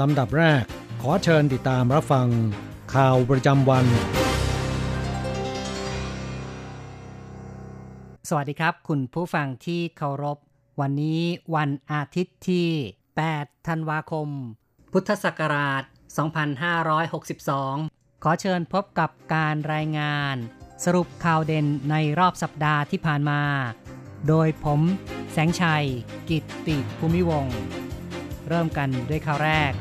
ลำดับแรก ขอเชิญติดตามรับฟัง ข่าวประจำวัน สวัสดีครับ คุณผู้ฟังที่เคารพ วันนี้วันอาทิตย์ที่ 8 ธันวาคม พุทธศักราช 2562 ขอเชิญพบกับการรายงาน สรุปข่าวเด่นในรอบสัปดาห์ที่ผ่านมา โดยผม แสงชัย กิตติภูมิวงศ์ เริ่มกันด้วยข่าวแรก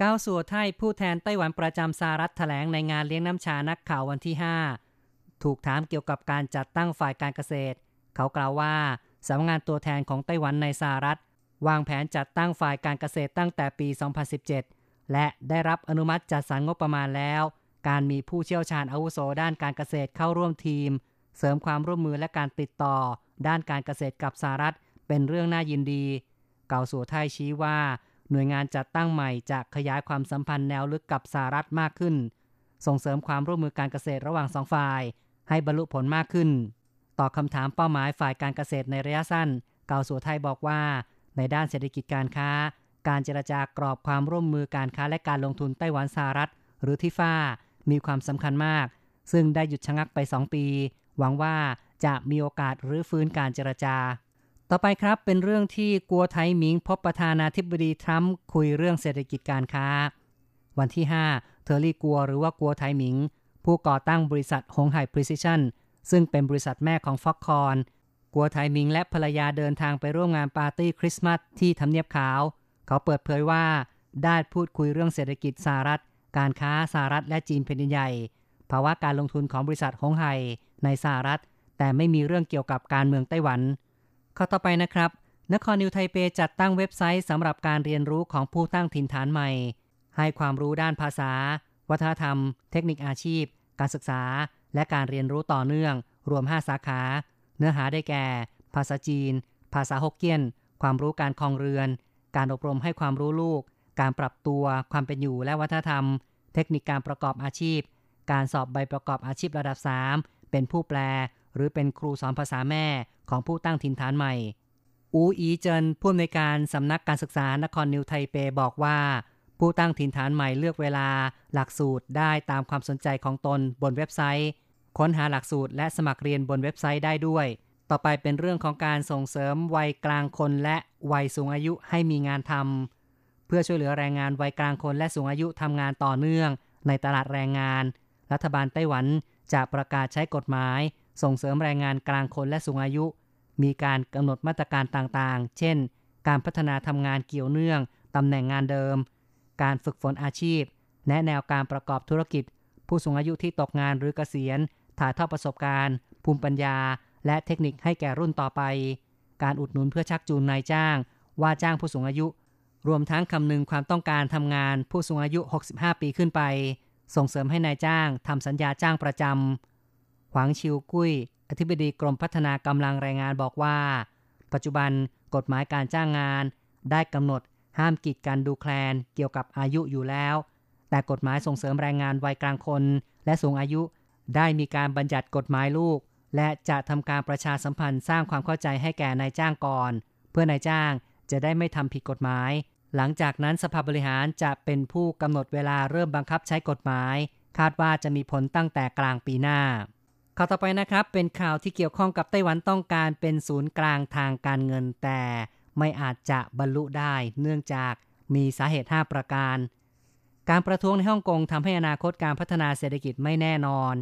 ก้าวสัวไทยผู้แทนไต้หวันประจำสหรัฐแถลงในงานเลี้ยงน้ำชานักข่าววันที่ 5 ถูกถามเกี่ยวกับการจัดตั้งฝ่ายการเกษตร เขากล่าวว่าสำนักงานตัวแทนของไต้หวันในสหรัฐ วางแผนจัดตั้งฝ่ายการเกษตรตั้งแต่ปี 2017 และได้รับอนุมัติจัดสรรงบประมาณแล้ว การมีผู้เชี่ยวชาญอาวุโสด้านการเกษตรเข้าร่วมทีม เสริมความร่วมมือและการติดต่อ ด้านการเกษตรกับสหรัฐ เป็นเรื่องน่ายินดี เกาสัวไทยชี้ว่า หน่วยงานจัดตั้งใหม่จะขยายความสัมพันธ์แนวลึกกับสหรัฐมากขึ้น ส่งเสริมความร่วมมือการเกษตรระหว่างสองฝ่าย ให้บรรลุผลมากขึ้นต่อบคำถามเป้าหมายฝ่ายการเกษตรในระยะสั้น เกาสัวไทยบอกว่า ในด้านเศรษฐกิจการค้า การเจรจากรอบความร่วมมือการค้าและการลงทุนไต้หวันสหรัฐ หรือ TIFA มีความสำคัญมาก ซึ่งได้หยุดชะงักไป 2 ปี หวังว่าจะมีโอกาสรื้อฟื้นการเจรจา ต่อไปครับเป็นเรื่องที่กัวไทหมิงพบประธานาธิบดีทรัมป์คุยเรื่องเศรษฐกิจการค้า วันที่ 5 เทอร์รี่กัวหรือว่ากัวไทหมิง ผู้ก่อตั้งบริษัทหงไห่ Precision ซึ่งเป็นบริษัทแม่ของ Foxconn กัวไทหมิงและภรรยาเดินทางไปร่วมงานปาร์ตี้คริสต์มาสที่ทำเนียบขาว เขาเปิดเผยว่าได้พูดคุยเรื่องเศรษฐกิจสหรัฐ การค้าสหรัฐและจีนแผ่นดินใหญ่ ภาวะการลงทุนของบริษัทหงไห่ในสหรัฐ แต่ไม่มีเรื่องเกี่ยวกับการเมืองไต้หวัน ข้อต่อไปนะครับ นครนิวไทเปจัดตั้งเว็บไซต์สำหรับการเรียนรู้ของผู้ตั้งถิ่นฐานใหม่ ให้ความรู้ด้านภาษา วัฒนธรรม เทคนิคอาชีพ การศึกษา และการเรียนรู้ต่อเนื่อง รวม 5 สาขา เนื้อหาได้แก่ ภาษาจีน ภาษาฮกเกี้ยน ความรู้การคลองเรือน การอบรมให้ความรู้ลูก การปรับตัว ความเป็นอยู่และวัฒนธรรม เทคนิคการประกอบอาชีพ การสอบใบประกอบอาชีพระดับ 3 เป็นผู้แปล หรือเป็นครูสอนภาษาแม่ของผู้ตั้งถิ่นฐานใหม่ อูอีเจินผู้อำนวยการสำนักการศึกษานครนิวไทเปบอกว่า ผู้ตั้งถิ่นฐานใหม่เลือกเวลาหลักสูตรได้ตามความสนใจของตนบนเว็บไซต์ ค้นหาหลักสูตรและสมัครเรียนบนเว็บไซต์ได้ด้วย ต่อไปเป็นเรื่องของการส่งเสริมวัยกลางคนและวัยสูงอายุให้มีงานทำเพื่อช่วยเหลือแรงงานวัยกลางคนและสูงอายุทำงานต่อเนื่องในตลาดแรงงาน รัฐบาลไต้หวันจะประกาศใช้กฎหมาย ส่งเสริมแรงงานกลางคนและสูงอายุ มีการกำหนดมาตรการต่างๆ เช่น การพัฒนาทำงานเกี่ยวเนื่องตำแหน่งงานเดิม การฝึกฝนอาชีพ แนะแนวการประกอบธุรกิจ ผู้สูงอายุที่ตกงานหรือเกษียณ ถ่ายทอดประสบการณ์ ภูมิปัญญา และเทคนิคให้แก่รุ่นต่อไป การอุดหนุนเพื่อชักจูงนายจ้าง ว่าจ้างผู้สูงอายุ รวมทั้งคำนึงความต้องการทำงานผู้สูงอายุ 65 ปีขึ้นไป ส่งเสริมให้นายจ้างทำสัญญาจ้างประจำ หวังชิวกุ้ย อธิบดีกรมพัฒนากำลังแรงงานบอกว่า ปัจจุบันกฎหมายการจ้างงาน ได้กำหนดห้ามกีดกันดูแคลนเกี่ยวกับอายุอยู่แล้ว แต่กฎหมายส่งเสริมแรงงานวัยกลางคน และสูงอายุได้มีการบัญญัติกฎหมายลูก และจะทำการประชาสัมพันธ์สร้างความเข้าใจให้แก่นายจ้างก่อน เพื่อนายจ้างจะได้ไม่ทำผิดกฎหมาย หลังจากนั้นสภาบริหารจะเป็นผู้กำหนดเวลาเริ่มบังคับใช้กฎหมาย คาดว่าจะมีผลตั้งแต่กลางปีหน้า ข่าวต่อไปนะครับ เป็นข่าวที่เกี่ยวข้องกับไต้หวันต้องการเป็นศูนย์กลางทางการเงิน แต่ไม่อาจจะบรรลุได้เนื่องจากมีสาเหตุ 5 ประการ การประท้วงในฮ่องกงทำให้อนาคตการพัฒนาเศรษฐกิจไม่แน่นอน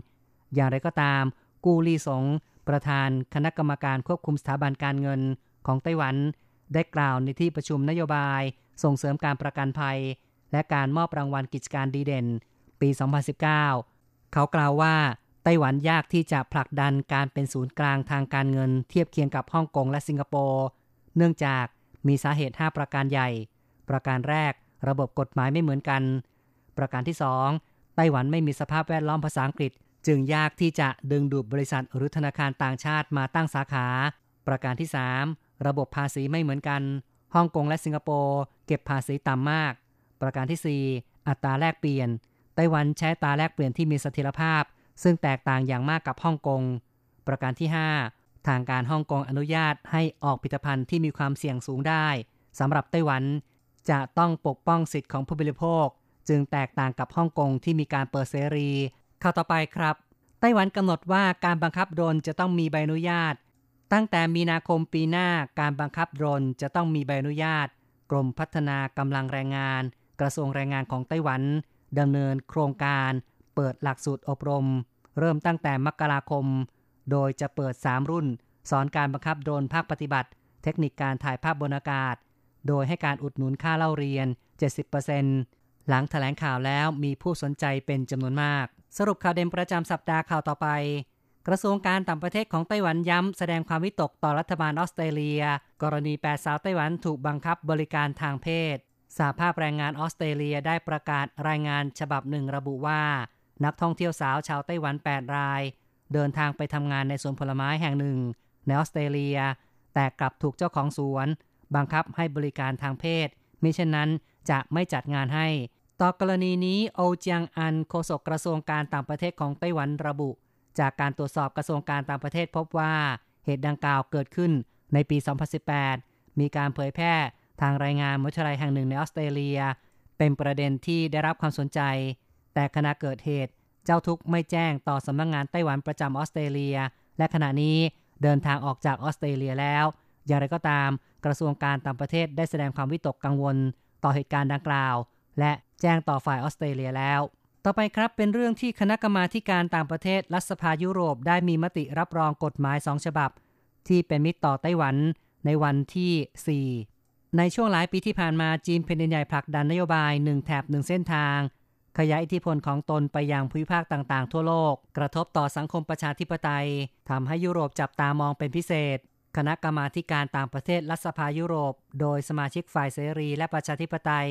อย่างไรก็ตาม กูลีสง ประธานคณะกรรมการควบคุมสถาบันการเงินของไต้หวัน ได้กล่าวในที่ประชุมนโยบาย ส่งเสริมการประกันภัย และการมอบรางวัลกิจการดีเด่น ปี 2019 เขากล่าวว่า ไต้หวันยากที่จะผลักดันการเป็นศูนย์กลางทางการเงิน เทียบเคียงกับฮ่องกงและสิงคโปร์ เนื่องจากมีสาเหตุ 5 ประการใหญ่ ประการแรก ระบบกฎหมายไม่เหมือนกัน ประการที่ 2 ไต้หวันไม่มีสภาพแวดล้อมภาษาอังกฤษ จึงยากที่จะดึงดูดบริษัทหรือธนาคารต่างชาติมาตั้งสาขา ประการที่ 3 ระบบภาษีไม่เหมือนกัน ฮ่องกงและสิงคโปร์เก็บภาษีต่ำมาก ประการที่ 4 อัตราแลกเปลี่ยน ไต้หวันใช้ตาแลกเปลี่ยนที่มีเสถียรภาพ ซึ่งแตกต่างอย่างมากกับฮ่องกง ประการที่ 5 ทางการฮ่องกงอนุญาตให้ออกผลิตภัณฑ์ที่มีความเสี่ยงสูงได้สำหรับไต้หวันจะต้องปกป้องสิทธิของผู้บริโภค จึงแตกต่างกับฮ่องกงที่มีการเปิดเสรีข้าวต่อไปครับ ไต้หวันกำหนดว่าการบังคับโดรนจะต้องมีใบอนุญาต ตั้งแต่มีนาคมปีหน้าการบังคับโดรนจะต้องมีใบอนุญาต กรมพัฒนากำลังแรงงาน กระทรวงแรงงานของไต้หวันดำเนินโครงการ เปิดหลักสูตรอบรม เริ่มตั้งแต่มกราคม โดยจะเปิด 3 รุ่น สอนการบังคับโดรนภาคปฏิบัติ เทคนิคการถ่ายภาพบนอากาศ โดยให้การอุดหนุนค่าเล่าเรียน 70%หลังถแถลงข่าวแล้วมีผู้สนใจเป็นจำนวนมาก สรุปข่าวเด่นประจำสัปดาห์ข่าวต่อไป กระทรวงการต่างประเทศของไต้หวันย้ำแสดงความวิตกต่อรัฐบาลออสเตรเลีย กรณีแปดสาวไต้หวันถูกบังคับบริการทางเพศสหภาพแรงงานออสเตรเลียได้ประกาศรายงานฉบับหนึ่งระบุว่า นักท่องเที่ยวสาวชาวไต้หวัน 8 ราย เดินทางไปทำงานในสวนผลไม้แห่งหนึ่ง ในออสเตรเลีย แต่กลับถูกเจ้าของสวน บังคับให้บริการทางเพศมิเช่นนั้นจะไม่จัดงานให้ ต่อกรณีนี้โอเจียงอันโฆษกกระทรวงการต่างประเทศของไต้หวันระบุ จากการตรวจสอบกระทรวงการต่างประเทศพบว่า เหตุดังกล่าวเกิดขึ้นในปี 2018 มีการเผยแพร่ทางรายงานวิทยาลัยแห่งหนึ่งในออสเตรเลีย เป็นประเด็นที่ได้รับความสนใจ แต่ขณะเกิดเหตุเจ้าทุกไม่แจ้งต่อสำนักงงานไต้หวันประจำออสเตรเลีย และขณะนี้เดินทางออกจากออสเตรเลียแล้ว อย่างไรก็ตามกระทรวงการต่างประเทศได้แสดงความวิตกกังวล ต่อเหตุการณ์ดังกล่าว และแจ้งต่อฝ่ายออสเตรเลียแล้ว ต่อไปครับเป็นเรื่องที่คณะกรรมาการต่างประเทศรัฐสภายุโรปได้มีมติรับรองกฎหมายสองฉบับ ที่เป็นมิตรต่อไต้หวันในวันที่ 4 ในช่วงหลายปีที่ผ่านมาจีนเป็นใหญ่ผลักดันนโยบายหนึ่งแถบหนึ่งเส้นทาง ขยายอิทธิพลของตนไปยังภูมิภาคต่างๆ ทั่วโลก กระทบต่อสังคมประชาธิปไตยทำให้ยุโรปจับตามองเป็นพิเศษ คณะกรรมาการต่างประเทศรัฐสภายุโรป โดยสมาชิกฝ่ายเสรีและประชาธิปไตย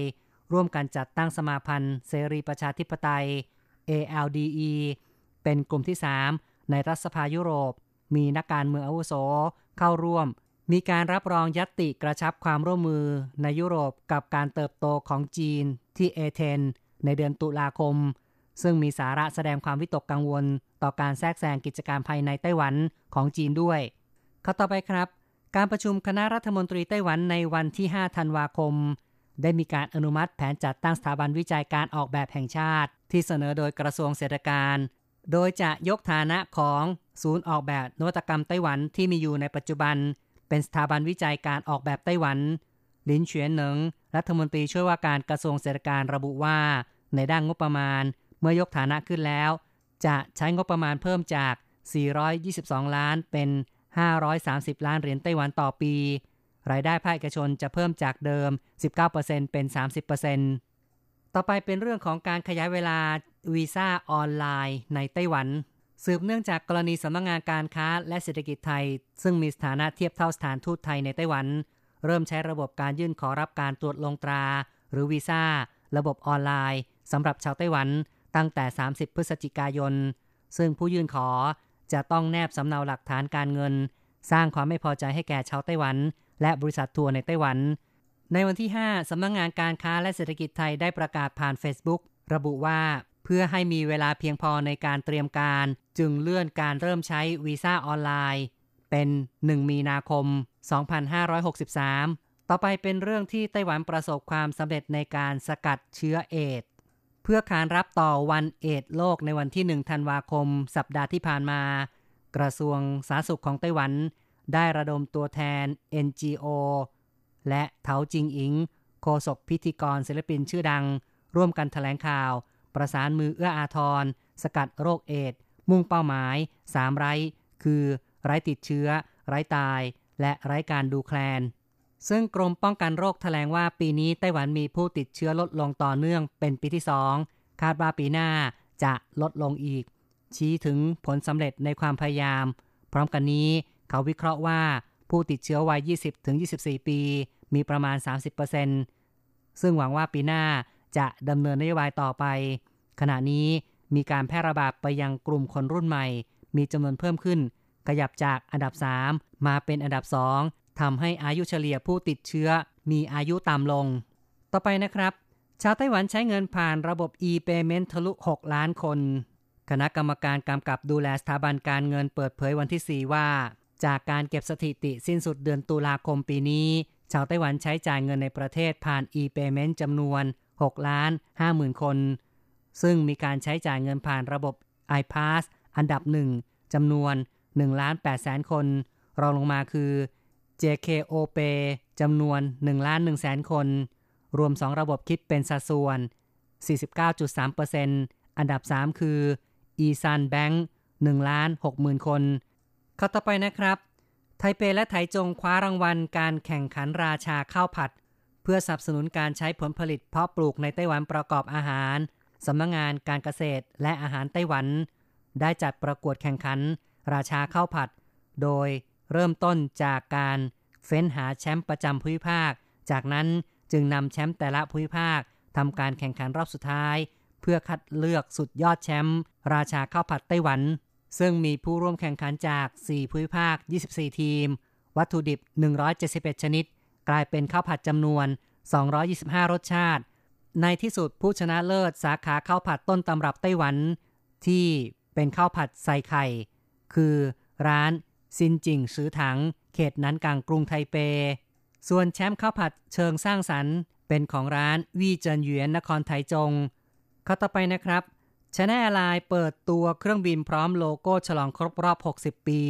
ร่วมกันจัดตั้งสมาพันธ์ เสรีประชาธิปไตย ALDE เป็นกลุ่มที่ 3 ในรัฐสภายุโรป มีนักการเมืองอาวุโสเข้าร่วม มีการรับรองยัตติกระชับความร่วมมือในยุโรปกับการเติบโตของจีนที่เอเธน ในเดือนตุลาคม ซึ่งมีสาระแสดงความวิตกกังวล ต่อการแทรกแซงกิจการภายในไต้หวันของจีนด้วยข้าต่อไปครับ การประชุมคณะรัฐมนตรีไต้หวันในวันที่ 5 ธันวาคม ได้มีการอนุมัติแผนจัดตั้งสถาบันวิจัยการออกแบบแห่งชาติ ที่เสนอโดยกระทรวงเศรษฐการ โดยจะยกฐานะของศูนย์ออกแบบนวัตกรรมไต้หวันที่มีอยู่ในปัจจุบัน เป็นสถาบันวิจัยการออกแบบไต้หวันลินเฉียนหนิงรัฐมนตรีช่วยว่าการกระทรวงเศรษฐการระบุว่า ในด้านงบประมาณ เมื่อยกฐานะขึ้นแล้ว จะใช้งบประมาณเพิ่มจาก 422 ล้านเป็น 530 ล้านเหรียญไต้หวันต่อปี รายได้ภาคเอกชนจะเพิ่มจากเดิม 19%เป็น 30%ต่อไปเป็นเรื่องของการขยายเวลาวีซ่าออนไลน์ในไต้หวัน สืบเนื่องจากกรณีสำนักงงานการค้าและเศรษฐกิจไทย ซึ่งมีสถานะเทียบเท่าสถานทูตไทยในไต้หวัน เริ่มใช้ระบบการยื่นขอรับการตรวจลงตรา หรือวีซ่าระบบออนไลน์ สำหรับชาวไต้หวันตั้งแต่ 30 พฤศจิกายน ซึ่งผู้ยื่นขอจะต้องแนบสำเนาหลักฐานการเงิน สร้างความไม่พอใจให้แก่ชาวไต้หวัน และบริษัททัวร์ในไต้หวัน ในวันที่ 5 สำนักงงานการค้าและเศรษฐกิจไทยได้ประกาศผ่าน Facebook ระบุว่าเพื่อให้มีเวลาเพียงพอในการเตรียมการ จึงเลื่อนการเริ่มใช้วีซ่าออนไลน์ เป็น 1 มีนาคม 2563 ต่อไปเป็นเรื่องที่ไต้หวันประสบความสำเร็จในการสกัดเชื้อเอด พื่อขานรับต่อวันเอดโลกในวันที่ 1 ธันวาคม สัปดาห์ที่ผ่านมา กระทรวงสาธารณสุขของไต้หวัน ได้ระดมตัวแทน NGO และเถาจิงอิง โฆษกพิธีกรศิลปินชื่อดัง ร่วมกันถแถลงข่าว ประสานมือเอื้ออาทร สกัดโรคเอด มุ่งเป้าหมาย 3 ไร้ คือ ไร้ติดเชื้อ ไร้ตาย และไร้การดูแคลน ซึ่งกรมป้องกันโรคแถลงว่าปีนี้ไต้หวันมีผู้ติดเชื้อลดลงต่อเนื่องเป็นปีที่ 2 คาดว่าปีหน้าจะลดลงอีก ชี้ถึงผลสำเร็จในความพยายาม พร้อมกันนี้เขาวิเคราะห์ว่าผู้ติดเชื้อวัย 20-24 ปี มีประมาณ 30%ซึ่งหวังว่าปีหน้าจะดำเนินนโยบายต่อไป ขณะนี้มีการแพร่ระบาดไปยังกลุ่มคนรุ่นใหม่ มีจำนวนเพิ่มขึ้น ขยับจากอันดับ 3 มาเป็นอันดับ 2 ทำให้อายุเฉลี่ยผู้ติดเชื้อมีอายุต่ำลง ต่อไปนะครับ ชาวไต้หวันใช้เงินผ่านระบบ e-payment ทะลุ 6 ล้านคน คณะกรรมการกำกับดูแลสถาบันการเงินเปิดเผยวันที่ 4 ว่า จากการเก็บสถิติสิ้นสุดเดือนตุลาคมปีนี้ ชาวไต้หวันใช้จ่ายเงินในประเทศผ่าน e-payment จำนวน 6 ล้าน5หมื่นคน ซึ่งมีการใช้จ่ายเงินผ่านระบบ iPass อันดับหนึ่งจำนวน1ล้าน8แสนคน รองลงมาคือ JKO Pay จำนวน1ล้าน1แสนคน รวม 2 ระบบคิดเป็นสัดส่วน 49.3%อันดับ 3 คือ e-sun bank 1ล้าน6หมื่นคน เข้าต่อไปนะครับ ไทเปและไถจงคว้ารางวัลการแข่งขันราชาข้าวผัด เพื่อสนับสนุนการใช้ผลผลิตเพาะปลูกในไต้หวันประกอบอาหารสำนักงงานการเกษตรและอาหารไต้หวัน ได้จัดประกวดแข่งขัน ราชาข้าวผัด โดย เริ่มต้นจากการเฟ้นหาแชมป์ประจำภูมิภาค จากนั้นจึงนำแชมป์แต่ละภูมิภาคทำการแข่งขันรอบสุดท้าย เพื่อคัดเลือกสุดยอดแชมป์ราชาข้าวผัดไต้หวัน ซึ่งมีผู้ร่วมแข่งขันจาก 4 ภูมิภาค 24 ทีม วัตถุดิบ 171 ชนิด กลายเป็นข้าวผัดจำนวน 225 รสชาติ ในที่สุดผู้ชนะเลิศสาขาข้าวผัดต้นตำรับไต้หวัน ที่เป็นข้าวผัดใส่ไข่ คือร้าน ซินจิงซื้อถัง เขตนั้นกลางกรุงไทเป ส่วนแชมป์ข้าวผัดเชิงสร้างสรรค์ เป็นของร้านวีเจินหยวนนครไทจงข้าต่อไปนะครับชแอร์ไลน์เปิดตัวเครื่องบินพร้อมโลโก้ฉลองครบรอบ 60 ปี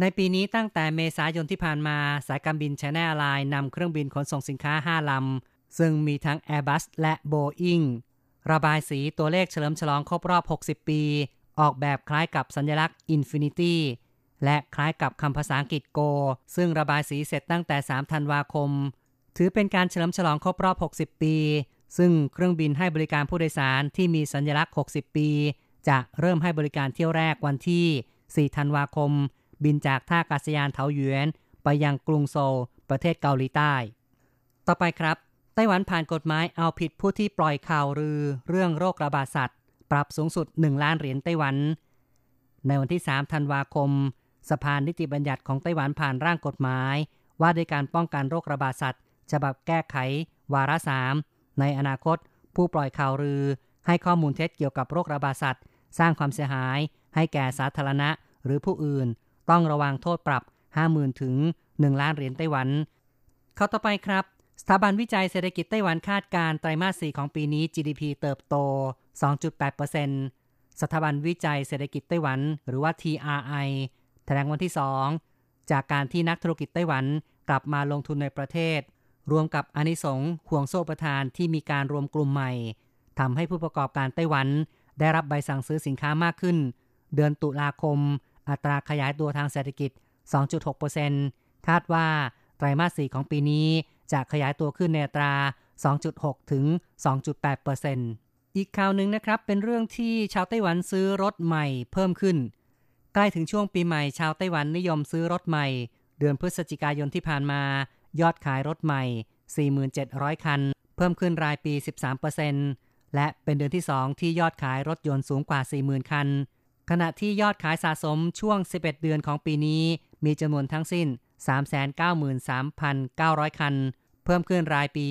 ในปีนี้ตั้งแต่เมษายนที่ผ่านมาสายการบินชแนลไลน์นำเครื่องบินขนส่งสินค้า 5 ลำ ซึ่งมีทั้ง Airbus และ Boeing ระบายสีตัวเลขเฉลิมฉลองครบรอบ 60 ปี ออกแบบคล้ายกับสัญลักษณ์ Infinity และคล้ายกับคำภาษาอังกฤษ Go ซึ่งระบายสีเสร็จตั้งแต่ 3 ธันวาคม ถือเป็นการเฉลิมฉลองครบรอบ 60 ปี ซึ่งเครื่องบินให้บริการผู้โดยสารที่มีสัญลักษณ์ 60 ปี จะเริ่มให้บริการเที่ยวแรกวันที่ 4 ธันวาคม บินจากท่าอากาศยานเทาหยวน ไปยังกรุงโซล ประเทศเกาหลีใต้ ต่อไปครับ ไต้หวันผ่านกฎหมายเอาผิดผู้ที่ปล่อยข่าวลือ เรื่องโรคระบาดสัตว์ ปรับสูงสุด 1 ล้านเหรียญไต้หวัน ในวันที่ 3 ธันวาคม สภานิติบัญญัติของไต้หวันผ่านร่างกฎหมาย ว่าด้วยการป้องกันโรคระบาดสัตว์ ฉบับแก้ไข วาระสามในอนาคต ผู้ปล่อยข่าวลือ ให้ข้อมูลเท็จเกี่ยวกับโรคระบาดสัตว์ สร้างความเสียหาย ให้แก่สาธารณะหรือผู้อื่น ต้องระวังโทษปรับ 50,000 ถึง 1 ล้านเหรียญไต้หวัน เข้าต่อไปครับ สถาบันวิจัยเศรษฐกิจไต้หวันคาดการไตรมาส 4 ของปีนี้ GDP เติบโต 2.8%สถาบันวิจัยเศรษฐกิจไต้หวัน หรือว่า TRI แถลงวันที่ 2 จากการที่นักธุรกิจไต้หวันกลับมาลงทุนในประเทศ รวมกับอนิสงห่วงโซ่ประทานที่มีการรวมกลุ่มใหม่ทำให้ผู้ประกอบการไต้หวัน ได้รับใบสั่งซื้อสินค้ามากขึ้น เดือนตุลาคม อัตราขยายตัวทางเศรษฐกิจ 2.6%คาดว่าไตรมาส 4 ของปีนี้จะขยายตัวขึ้นในอัตรา 2.6 ถึง 2.8%อีกข่าวหนึ่งนะครับเป็นเรื่องที่ชาวไต้หวันซื้อรถใหม่เพิ่มขึ้น ใกล้ถึงช่วงปีใหม่ชาวไต้หวันนิยมซื้อรถใหม่ เดือนพฤศจิกายนที่ผ่านมา ยอดขายรถใหม่ 47,000 คัน เพิ่มขึ้นรายปี 13%และเป็นเดือนที่ 2 ที่ยอดขายรถยนต์สูงกว่า 40,000 คัน ขณะที่ยอดขายสะสมช่วง 11 เดือนของปีนี้ มีจำนวนทั้งสิ้น 393,900 คัน เพิ่มขึ้นรายปี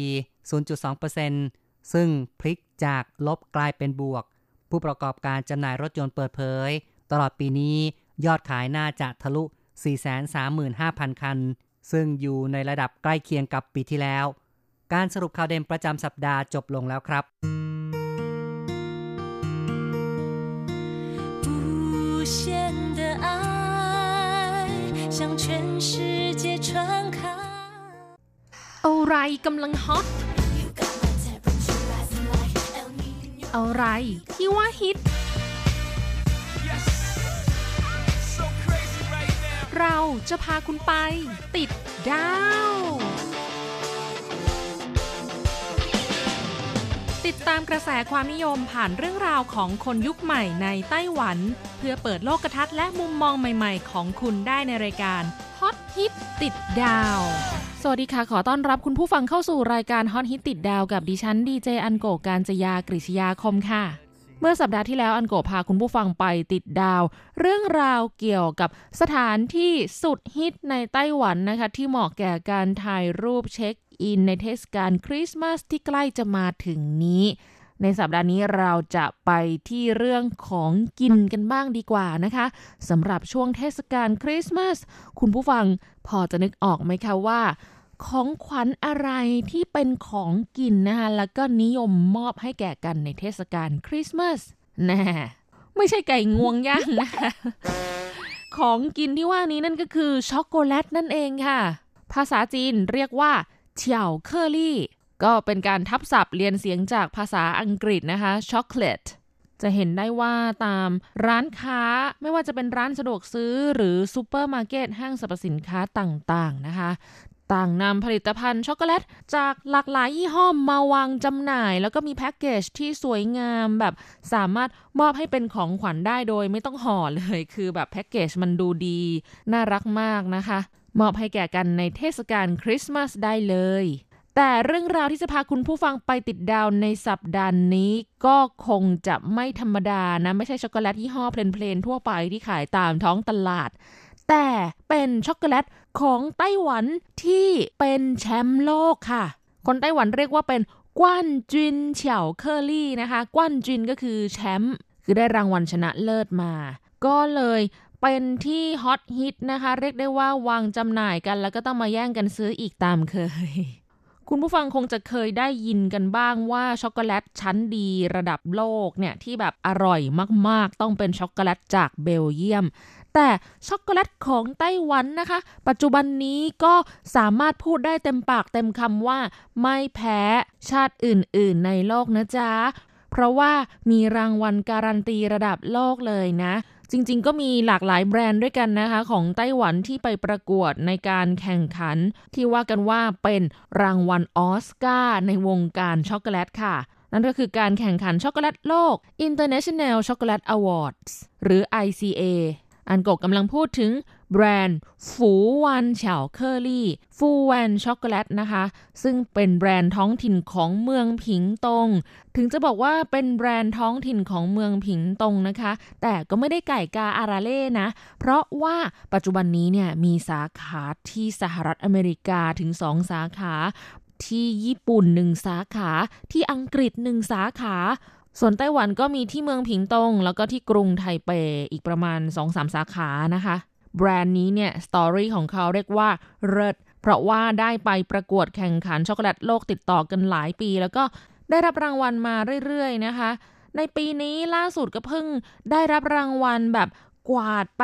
0.2%ซึ่งพลิกจากลบกลายเป็นบวก ผู้ประกอบการจำหน่ายรถยนต์เปิดเผย ตลอดปีนี้ยอดขายน่าจะทะลุ 435,000 คัน ซึ่งอยู่ในระดับใกล้เคียงกับปีที่แล้ว การสรุปข่าวเด่นประจำสัปดาห์จบลงแล้วครับอะไรกำลังฮอตอะไรที่ว่าฮิต เราจะพาคุณไป ติดดาว ติดตามกระแสความนิยมผ่านเรื่องราวของคนยุคใหม่ในไต้หวัน เพื่อเปิดโลกทัศน์และมุมมองใหม่ๆ ของคุณได้ในรายการฮอตฮิตติดดาวสวัสดีค่ะ ขอต้อนรับคุณผู้ฟังเข้าสู่รายการฮอตฮิตติดดาวกับดิฉันดีเจอันโกการจยากริชยาคมค่ะ เมื่อสัปดาห์ที่แล้วอันโกพาคุณผู้ฟังไปติดดาว เรื่องราวเกี่ยวกับสถานที่สุดฮิตในไต้หวันนะคะ ที่เหมาะแก่การถ่ายรูปเช็คอินในเทศกาลคริสต์มาสที่ใกล้จะมาถึงนี้ ในสัปดาห์นี้เราจะไปที่เรื่องของกินกันบ้างดีกว่านะคะสำหรับช่วงเทศกาลคริสต์มาสคุณผู้ฟังพอจะนึกออกไหมคะว่า ของขวัญอะไรที่เป็นของกินนะคะแล้วก็นิยมมอบให้แก่กันในเทศกาลคริสต์มาสแน่ไม่ใช่ไก่งวงย่างนะคะของกินที่ว่านี้นั่นก็คือช็อกโกแลตนั่นเองค่ะ ภาษาจีนเรียกว่า巧克力 ก็เป็นการทับศัพท์เลียนเสียงจากภาษาอังกฤษนะคะช็อกโกแลตจะเห็นได้ว่าตามร้านค้าไม่ว่าจะเป็นร้านสะดวกซื้อหรือซูเปอร์มาร์เก็ตห้างสรรพสินค้าต่างๆนะคะ ต่างนำผลิตภัณฑ์ช็อกโกแลต จากหลากหลายยี่ห้อมาวางจำหน่าย แล้วก็มีแพ็กเกจที่สวยงามแบบสามารถมอบให้เป็นของขวัญได้โดยไม่ต้องห่อเลย คือแบบแพ็กเกจมันดูดี น่ารักมากนะคะ มอบให้แก่กันในเทศกาลคริสต์มาสได้เลยแต่เรื่องราวที่จะพาคุณผู้ฟังไปติดดาวในสัปดาห์นี้ ก็คงจะไม่ธรรมดานะ ไม่ใช่ช็อกโกแลตยี่ห้อเพลนๆทั่วไปที่ขายตามท้องตลาด แต่เป็นช็อกโกแลตของไต้หวันที่เป็นแชมป์โลกค่ะ คนไต้หวันเรียกว่าเป็น冠军巧克力 นะคะ 冠军 ก็คือแชมป์คือได้รางวัลชนะเลิศมา ก็เลยเป็นที่ฮอตฮิตนะคะ เรียกได้ว่าวางจำหน่ายกัน แล้วก็ต้องมาแย่งกันซื้ออีกตามเคย คุณผู้ฟังคงจะเคยได้ยินกันบ้างว่าช็อกโกแลตชั้นดีระดับโลกเนี่ยที่แบบอร่อยมากๆ ต้องเป็นช็อกโกแลตจากเบลเยียม แต่ช็อกโกแลตของไต้หวันนะคะ ปัจจุบันนี้ก็สามารถพูดได้เต็มปากเต็มคำว่า ไม่แพ้ชาติอื่นๆในโลกนะจ๊ะ เพราะว่ามีรางวัลการันตีระดับโลกเลยนะจริงๆ ก็มีหลากหลายแบรนด์ด้วยกันนะคะ ของไต้หวันที่ไปประกวดในการแข่งขัน ที่ว่ากันว่าเป็นรางวัลออสการ์ในวงการช็อกโกแลตค่ะ นั่นก็คือการแข่งขันช็อกโกแลตโลก International Chocolate Awards หรือ ICA อันโกกำลังพูดถึงแบรนด์ 福湾巧克力 ฟูวันช็อกโกแลตนะคะ ซึ่งเป็นแบรนด์ท้องถิ่นของเมืองผิงตง ถึงจะบอกว่าเป็นแบรนด์ท้องถิ่นของเมืองผิงตงนะคะ แต่ก็ไม่ได้ไก่กาอาราเล่นะ เพราะว่าปัจจุบันนี้เนี่ยมีสาขาที่สหรัฐอเมริกาถึงสองสาขา ที่ญี่ปุ่นหนึ่งสาขา ที่อังกฤษหนึ่งสาขา ส่วนไต้หวันก็มีที่เมืองผิงตง แล้วก็ที่กรุงไทเปอีกประมาณ 2-3 สาขานะคะ แบรนด์นี้เนี่ย story ของเขาเรียกว่าเริ่ดเพราะว่าได้ไปประกวดแข่งขันช็อกโกแลตโลกติดต่อกันหลายปี แล้วก็ได้รับรางวัลมาเรื่อยๆนะคะ ในปีนี้ล่าสุดก็เพิ่งได้รับรางวัลแบบ กวาดไป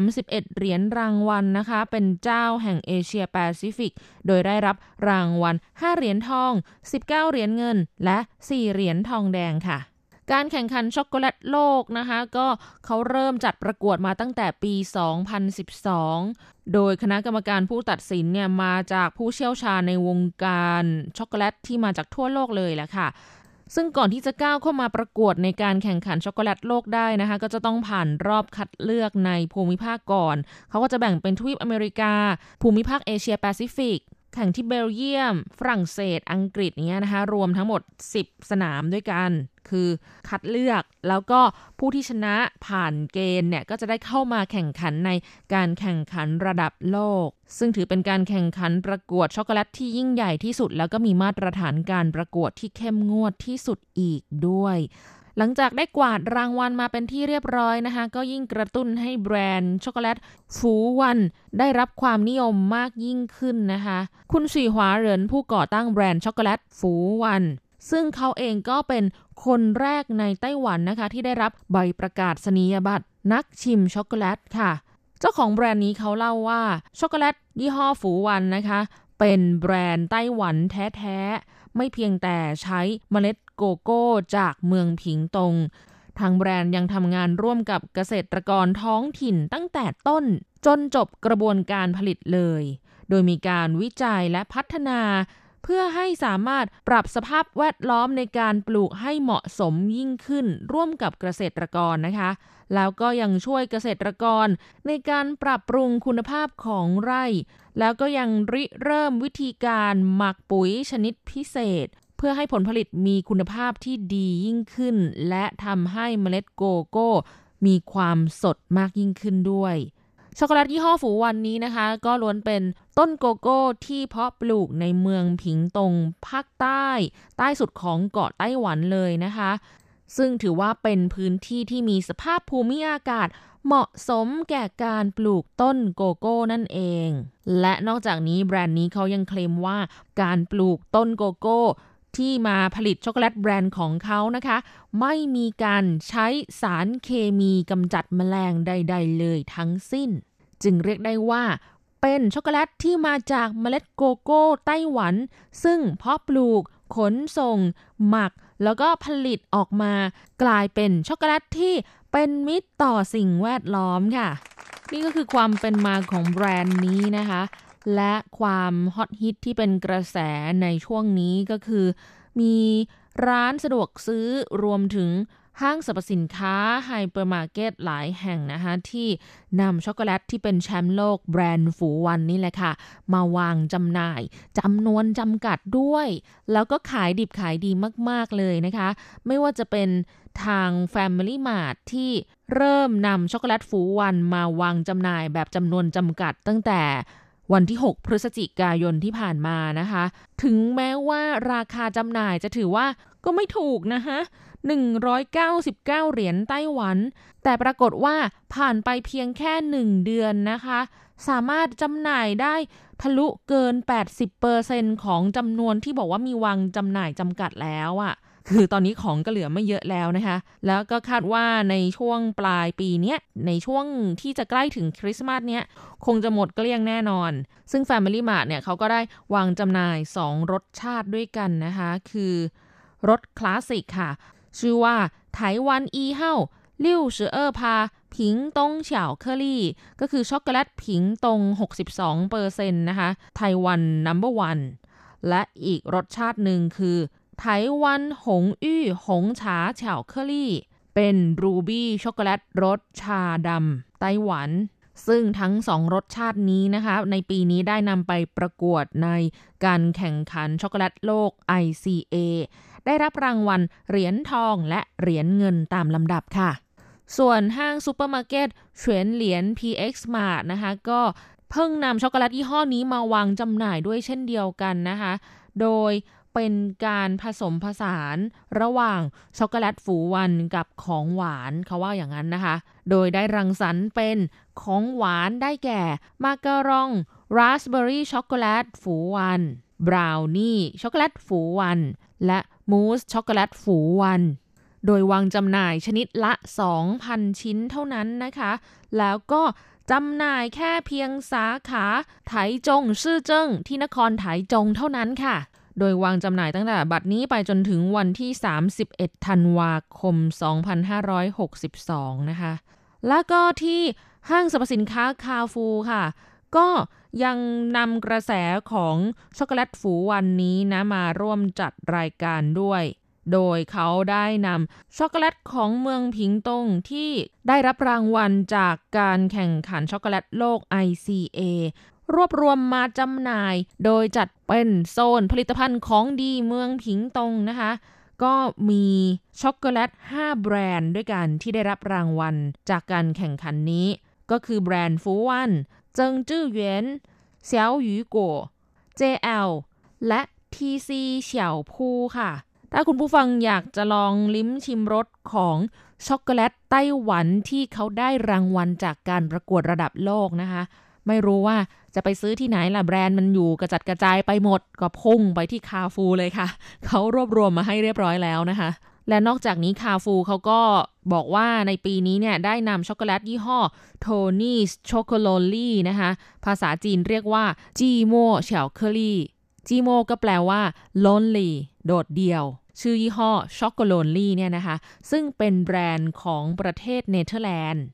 31 เหรียญรางวัลนะคะ เป็นเจ้าแห่งเอเชียแปซิฟิก โดยได้รับรางวัล 5 เหรียญทอง 19 เหรียญเงิน และ 4 เหรียญทองแดงค่ะการแข่งขันช็อกโกแลตโลกนะคะก็เขาเริ่มจัดประกวดมาตั้งแต่ปี 2012 โดยคณะกรรมการผู้ตัดสินเนี่ยมาจากผู้เชี่ยวชาญในวงการช็อกโกแลตที่มาจากทั่วโลกเลยแหละค่ะ ซึ่งก่อนที่จะก้าวเข้ามาประกวดในการแข่งขันช็อกโกแลตโลกได้นะคะ ก็จะต้องผ่านรอบคัดเลือกในภูมิภาคก่อน เขาก็จะแบ่งเป็นทวีปอเมริกา ภูมิภาคเอเชียแปซิฟิก แข่งที่เบลเยียม ฝรั่งเศส อังกฤษเนี้ยนะคะ รวมทั้งหมด 10 สนามด้วยกัน คือคัดเลือกแล้วก็ผู้ที่ชนะผ่านเกณฑ์เนี่ย ก็จะได้เข้ามาแข่งขันในการแข่งขันระดับโลก ซึ่งถือเป็นการแข่งขันประกวดช็อกโกแลตที่ยิ่งใหญ่ที่สุด แล้วก็มีมาตรฐานการประกวดที่เข้มงวดที่สุดอีกด้วย หลังจากได้กวาดรางวัลมาเป็นที่เรียบร้อยนะคะ ก็ยิ่งกระตุ้นให้แบรนด์ช็อกโกแลตฟูวันได้รับความนิยมมากยิ่งขึ้นนะคะ คุณสีหวาเหรินผู้ก่อตั้งแบรนด์ช็อกโกแลตฟูวันซึ่งเขาเองก็เป็นคนแรกในไต้หวันนะคะ ที่ได้รับใบประกาศนียบัตรนักชิมช็อกโกแลตค่ะ เจ้าของแบรนด์นี้เขาเล่าว่าช็อกโกแลตยี่ห้อฟูวันนะคะ เป็นแบรนด์ไต้หวันแท้ๆ ไม่เพียงแต่ใช้เมล็ดโกโก้จากเมืองผิงตง ทางแบรนด์ยังทำงานร่วมกับเกษตรกรท้องถิ่นตั้งแต่ต้น จนจบกระบวนการผลิตเลย โดยมีการวิจัยและพัฒนา เพื่อให้สามารถปรับสภาพแวดล้อมในการปลูกให้เหมาะสมยิ่งขึ้นร่วมกับเกษตรกรนะคะ แล้วก็ยังช่วยเกษตรกร ในการปรับปรุงคุณภาพของไร่ แล้วก็ยังริเริ่มวิธีการหมักปุ๋ยชนิดพิเศเพื่อให้ผลผลิตมีคุณภาพที่ดียิ่งขึ้น และทำให้เมล็ดโกโก้ มีความสดมากยิ่งขึ้นด้วยช็อกโกแลตยี่ห้อฝูวันนี้นะคะ ก็ล้วนเป็นต้นโกโก้ที่เพาะปลูกในเมืองผิงตงภาคใต้ ใต้สุดของเกาะไต้หวันเลยนะคะ ซึ่งถือว่าเป็นพื้นที่ที่มีสภาพภูมิอากาศเหมาะสมแก่การปลูกต้นโกโก้นั่นเอง และนอกจากนี้แบรนด์นี้เขายังเคลมว่าการปลูกต้นโกโก้ ที่มาผลิตช็อกโกแลตแบรนด์ของเขานะคะ ไม่มีการใช้สารเคมีกำจัดแมลงใด ๆ เลยทั้งสิ้น จึงเรียกได้ว่าเป็นช็อกโกแลตที่มาจากเมล็ดโกโก้ไต้หวัน ซึ่งเพาะปลูก ขนส่ง หมัก แล้วก็ผลิตออกมา กลายเป็นช็อกโกแลตที่เป็นมิตรต่อสิ่งแวดล้อมค่ะ นี่ก็คือความเป็นมาของแบรนด์นี้นะคะ และความฮอตฮิตที่เป็นกระแสในช่วงนี้ก็คือ มีร้านสะดวกซื้อรวมถึงห้างสรรพสินค้าไฮเปอร์มาร์เก็ตหลายแห่งนะคะที่นำช็อกโกแลตที่เป็นแชมป์โลกแบรนด์ฝูวันนี่แหละค่ะ มาวางจำหน่ายจำนวนจำกัดด้วย แล้วก็ขายดิบขายดีมากๆเลยนะคะ ไม่ว่าจะเป็นทาง Family Mart ที่เริ่มนำช็อกโกแลตฝูวันมาวางจำหน่ายแบบจำนวนจำกัดตั้งแต่ วันที่ 6 พฤศจิกายนที่ผ่านมานะคะ ถึงแม้ว่าราคาจำหน่ายจะถือว่าก็ไม่ถูกนะคะ199 เหรียญไต้หวัน แต่ปรากฏว่าผ่านไปเพียงแค่ 1 เดือนนะคะ สามารถจำหน่ายได้ทะลุเกิน 80%ของจำนวนที่บอกว่ามีวางจำหน่ายจำกัดแล้วอะ่ะ คือตอนนี้ของก็เหลือไม่เยอะแล้วนะคะ แล้วก็คาดว่าในช่วงปลายปีนี้ในช่วงที่จะใกล้ถึงคริสต์มาสเนี้ย คงจะหมดเกลี้ยงแน่นอน ซึ่ง Family Mart เนี่ยเขาก็ได้วางจำหน่าย 2 รสชาติด้วยกันนะคะ คือรสคลาสสิกค่ะ ชื่อว่าไต้หวันอีเฮา62พาผิงตงเฉาเคอรี่ ก็คือช็อกโกแลตผิงตง 62เปอร์เซ็นต์นะคะ ไต้หวัน number one และอีกรสชาติหนึ่งคือ 台灣紅玉紅茶巧克力 เป็น ruby ช็อกโกแลตรสชาดำไต้หวัน ซึ่งทั้งสองรสชาตินี้นะคะ ในปีนี้ได้นำไปประกวดในการแข่งขันช็อกโกแลตโลก ICA ได้รับรางวัลเหรียญทองและเหรียญเงินตามลำดับค่ะ ส่วนห้างซูเปอร์มาร์เก็ตเฉวียนเหลียน PX Mart นะคะ ก็เพิ่งนำช็อกโกแลตยี่ห้อนี้มาวางจำหน่ายด้วยเช่นเดียวกันนะคะ โดย เป็นการผสมผสานระหว่างช็อกโกแลตฝูวันกับของหวานเขาว่าอย่างนั้นนะคะ โดยได้รังสรรค์เป็นของหวานได้แก่ มาการองราสเบอร์รี่ช็อกโกแลตฝูวันบราวนี่ช็อกโกแลตฝูวันและมูสช็อกโกแลตฝูวันโดยวางจำหน่ายชนิดละ 2,000 ชิ้นเท่านั้นนะคะ แล้วก็จำหน่ายแค่เพียงสาขาไถจง ซื่อเจิ้งที่นครไถจงเท่านั้นค่ะ โดยวางจำหน่ายตั้งแต่บัดนี้ไปจนถึงวันที่ 31 ธันวาคม 2562 นะคะ แล้วก็ที่ห้างสรรพสินค้าคาฟูค่ะ ก็ยังนำกระแสของช็อกโกแลตฝูวันนี้นะมาร่วมจัดรายการด้วย โดยเขาได้นำช็อกโกแลตของเมืองผิงตงที่ได้รับรางวัลจากการแข่งขันช็อกโกแลตโลก ICA รวบรวมมาจำหน่าย โดยจัดเป็นโซนผลิตภัณฑ์ของดีเมืองผิงตงนะคะ ก็มีช็อกโกแลต 5 แบรนด์ด้วยกันที่ได้รับรางวัลจากการแข่งขันนี้ ก็คือแบรนด์ฟูวัน เจิงจื้อเหวียนเสี่ยวหยูกัว JL และ TC เฉียวพูค่ะ ถ้าคุณผู้ฟังอยากจะลองลิ้มชิมรสของช็อกโกแลตไต้หวันที่เขาได้รางวัลจากการประกวดระดับโลกนะคะ ไม่รู้ว่าจะไปซื้อที่ไหนล่ะแบรนด์มันอยู่กระจัดกระจายไปหมดก็พุ่งไปที่คาฟูเลยค่ะ เขารวบรวมมาให้เรียบร้อยแล้วนะคะ และนอกจากนี้คาฟูเขาก็บอกว่าในปีนี้เนี่ยได้นำช็อกโกแลตยี่ห้อ Tony's Chocolonely นะคะ ภาษาจีนเรียกว่า寂寞巧克力 寂寞ก็แปลว่า lonely โดดเดี่ยว ชื่อยี่ห้อ Chocolonely เนี่ยนะคะ ซึ่งเป็นแบรนด์ของประเทศเนเธอร์แลนด์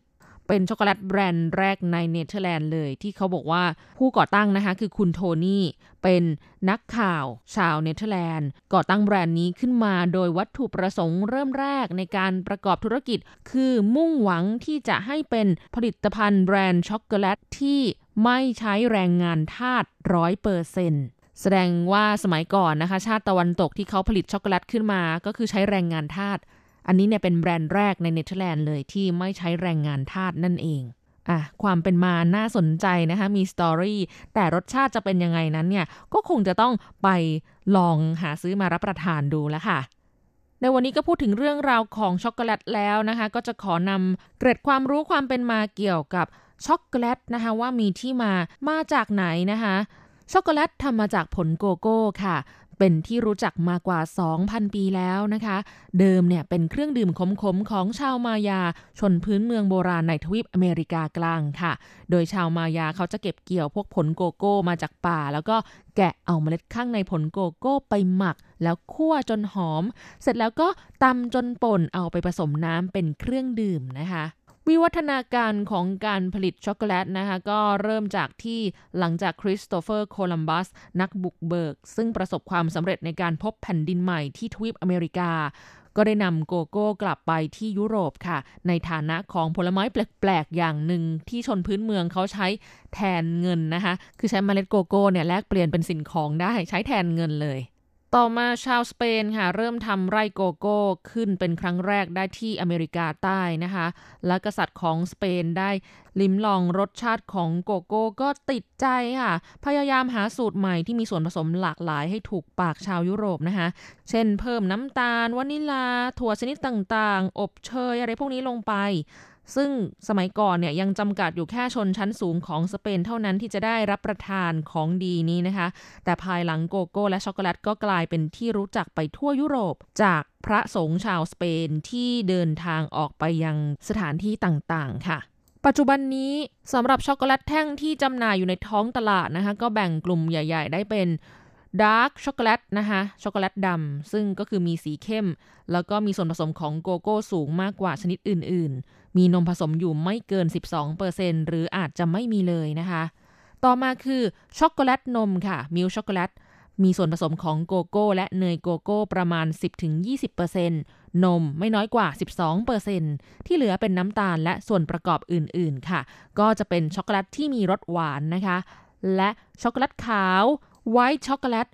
เป็นช็อกโกแลตแบรนด์แรกในเนเธอร์แลนด์เลย ที่เขาบอกว่าผู้ก่อตั้งนะคะคือคุณโทนี่เป็นนักข่าวชาวเนเธอร์แลนด์ ก่อตั้งแบรนด์นี้ขึ้นมาโดยวัตถุประสงค์เริ่มแรกในการประกอบธุรกิจ คือมุ่งหวังที่จะให้เป็นผลิตภัณฑ์แบรนด์ช็อกโกแลตที่ไม่ใช้แรงงานทาสร้อยเปอร์เซ็นต์แสดงว่าสมัยก่อนนะคะ ชาติตะวันตกที่เขาผลิตช็อกโกแลตขึ้นมา ก็คือใช้แรงงานทาส อันนี้เนี่ยเป็นแบรนด์แรกในเนเธอร์แลนด์เลยที่ไม่ใช้แรงงานทาสนั่นเองอะความเป็นมาน่าสนใจนะคะ มี story แต่รสชาติจะเป็นยังไงนั้นเนี่ย ก็คงจะต้องไปลองหาซื้อมารับประทานดูแล้วค่ะ ในวันนี้ก็พูดถึงเรื่องราวของช็อกโกแลตแล้วนะคะ ก็จะขอนำเกร็ดความรู้ความเป็นมาเกี่ยวกับช็อกโกแลตนะคะ ว่ามีที่มามาจากไหนนะคะช็อกโกแลตทำมาจากผลโกโก้ค่ะ เป็นที่รู้จักมากว่า 2,000 ปีแล้วนะคะ เดิมเนี่ยเป็นเครื่องดื่มขมๆของชาวมายา ชนพื้นเมืองโบราณในทวีปอเมริกากลางค่ะ โดยชาวมายาเขาจะเก็บเกี่ยวพวกผลโกโก้มาจากป่า แล้วก็แกะเอาเมล็ดข้างในผลโกโก้ไปหมัก แล้วคั่วจนหอม เสร็จแล้วก็ตำจนป่นเอาไปผสมน้ำเป็นเครื่องดื่มนะคะ วิวัฒนาการของการผลิตช็อกโกแลตนะคะก็เริ่มจากที่หลังจากคริสโตเฟอร์โคลัมบัส นักบุกเบิก ซึ่งประสบความสำเร็จในการพบแผ่นดินใหม่ที่ทวีปอเมริกา ก็ได้นำโกโก้กลับไปที่ยุโรปค่ะ ในฐานะของผลไม้แปลกๆ อย่างหนึ่งที่ชนพื้นเมืองเขาใช้แทนเงินนะคะ คือใช้เมล็ดโกโก้เนี่ยแลกเปลี่ยนเป็นสิ่งของได้ใช้แทนเงินเลย ต่อมาชาวสเปนค่ะเริ่มทำไร่โกโก้ขึ้นเป็นครั้งแรกได้ที่อเมริกาใต้นะคะ และกษัตริย์ของสเปนได้ลิ้มลองรสชาติของโกโก้ก็ติดใจค่ะ พยายามหาสูตรใหม่ที่มีส่วนผสมหลากหลายให้ถูกปากชาวยุโรปนะคะ เช่นเพิ่มน้ำตาลวานิลา ถั่วชนิดต่างๆ อบเชยอะไรพวกนี้ลงไป ซึ่งสมัยก่อนเนี่ยยังจำกัดอยู่แค่ชนชั้นสูงของสเปนเท่านั้นที่จะได้รับประทานของดีนี้นะคะ แต่ภายหลังโกโก้และช็อกโกแลตก็กลายเป็นที่รู้จักไปทั่วยุโรป จากพระสงฆ์ชาวสเปนที่เดินทางออกไปยังสถานที่ต่างๆ ค่ะปัจจุบันนี้สำหรับช็อกโกแลตแท่งที่จำหน่ายอยู่ในท้องตลาดนะคะก็แบ่งกลุ่มใหญ่ ๆ ได้เป็น dark chocolate นะคะช็อกโกแลตดำซึ่งก็คือมีสีเข้ม แล้วก็มีส่วนผสมของโกโก้สูงมากกว่าชนิดอื่น ๆ มีนมผสมอยู่ไม่เกิน 12%หรืออาจจะไม่มีเลยนะคะ ต่อมาคือช็อกโกแลตนมค่ะ milk chocolate มีส่วนผสมของโกโก้และเนยโกโก้ประมาณ 10-20%นมไม่น้อยกว่า 12%ที่เหลือเป็นน้ำตาลและส่วนประกอบอื่นๆ ค่ะ ก็จะเป็นช็อกโกแลตที่มีรสหวานนะคะ และช็อกโกแลตขาว white chocolate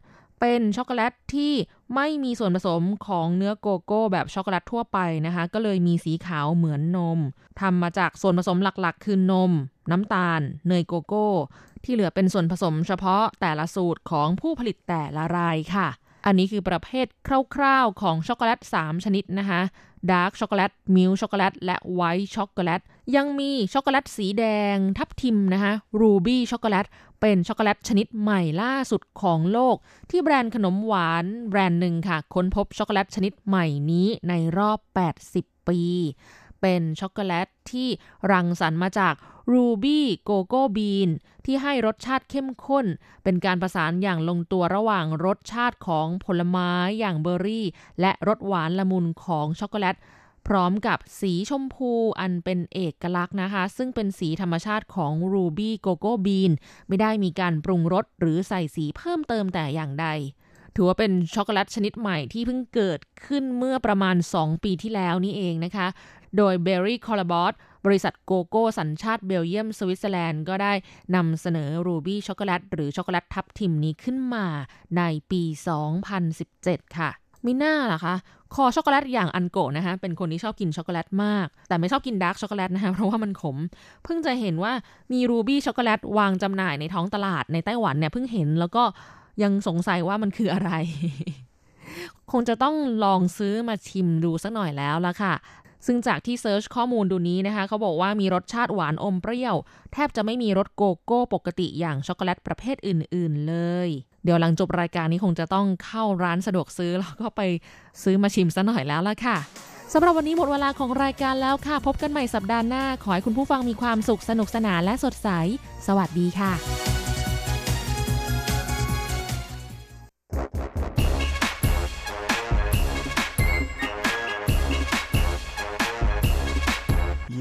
เป็นช็อกโกแลตที่ไม่มีส่วนผสมของเนื้อโกโก้แบบช็อกโกแลตทั่วไปนะคะ ก็เลยมีสีขาวเหมือนนมทำมาจากส่วนผสมหลักๆ คือนม น้ำตาล เนยโกโก้ ที่เหลือเป็นส่วนผสมเฉพาะแต่ละสูตรของผู้ผลิตแต่ละรายค่ะ อันนี้คือประเภทคร่าวๆของช็อกโกแลต 3 ชนิดนะคะ dark chocolate milk chocolate และ white chocolate ยังมีช็อกโกแลตสีแดงทับทิมนะคะ ruby chocolate เป็นช็อกโกแลตชนิดใหม่ล่าสุดของโลก ที่แบรนด์ขนมหวานแบรนด์หนึ่งค่ะ ค้นพบช็อกโกแลตชนิดใหม่นี้ในรอบ 80 ปี เป็นช็อกโกแลตที่รังสรรค์มาจาก ruby cocoa bean ที่ให้รสชาติเข้มข้น เป็นการประสานอย่างลงตัวระหว่างรสชาติของผลไม้อย่างเบอร์รี่ และรสหวานละมุนของช็อกโกแลต พร้อมกับสีชมพูอันเป็นเอกลักษณ์นะคะ ซึ่งเป็นสีธรรมชาติของ ruby cocoa bean ไม่ได้มีการปรุงรสหรือใส่สีเพิ่มเติมแต่อย่างใด ถือว่าเป็นช็อกโกแลตชนิดใหม่ที่เพิ่งเกิดขึ้นเมื่อประมาณ 2 ปีที่แล้วนี่เองนะคะ โดย Berry c o l l a b o t บริษัทโกโก้สัญชาติเบลเยียมสวิตเซอร์แลนด์ก็ได้นำเสนอ ruby chocolate หรือช็อกโกแลตทับทิมนี้ขึ้นมาในปี 2017 ค่ะมิน่าล่ะคะ คอช็อกโกแลตอย่างอันโกะนะคะเป็นคนที่ชอบกินช็อกโกแลตมาก แต่ไม่ชอบกิน dark chocolate นะคะเพราะว่ามันขม เพิ่งจะเห็นว่ามี ruby chocolate วางจำหน่ายในท้องตลาดในไต้หวันเนี่ยเพิ่งเห็นแล้วก็ยังสงสัยว่ามันคืออะไร คงจะต้องลองซื้อมาชิมดูสักหน่อยแล้วละค่ะ ซึ่งจากที่ search ข้อมูลดูนี้นะคะเขาบอกว่ามีรสชาติหวานอมเปรี้ยว แทบจะไม่มีรสโกโก้ปกติอย่างช็อกโกแลตประเภทอื่น ๆ เลย เดี๋ยวหลังจบรายการนี้คงจะต้องเข้าร้านสะดวกซื้อ แล้วก็ไปซื้อมาชิมซะหน่อยแล้วล่ะค่ะสำหรับวันนี้หมดเวลาของรายการแล้วค่ะ พบกันใหม่สัปดาห์หน้า ขอให้คุณผู้ฟังมีความสุขสนุกสนานและสดใส สวัสดีค่ะ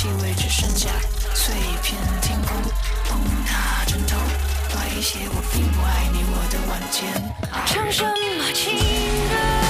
气味只剩下碎片天空崩塌枕头怪一些我并不爱你我的晚间。唱什么情歌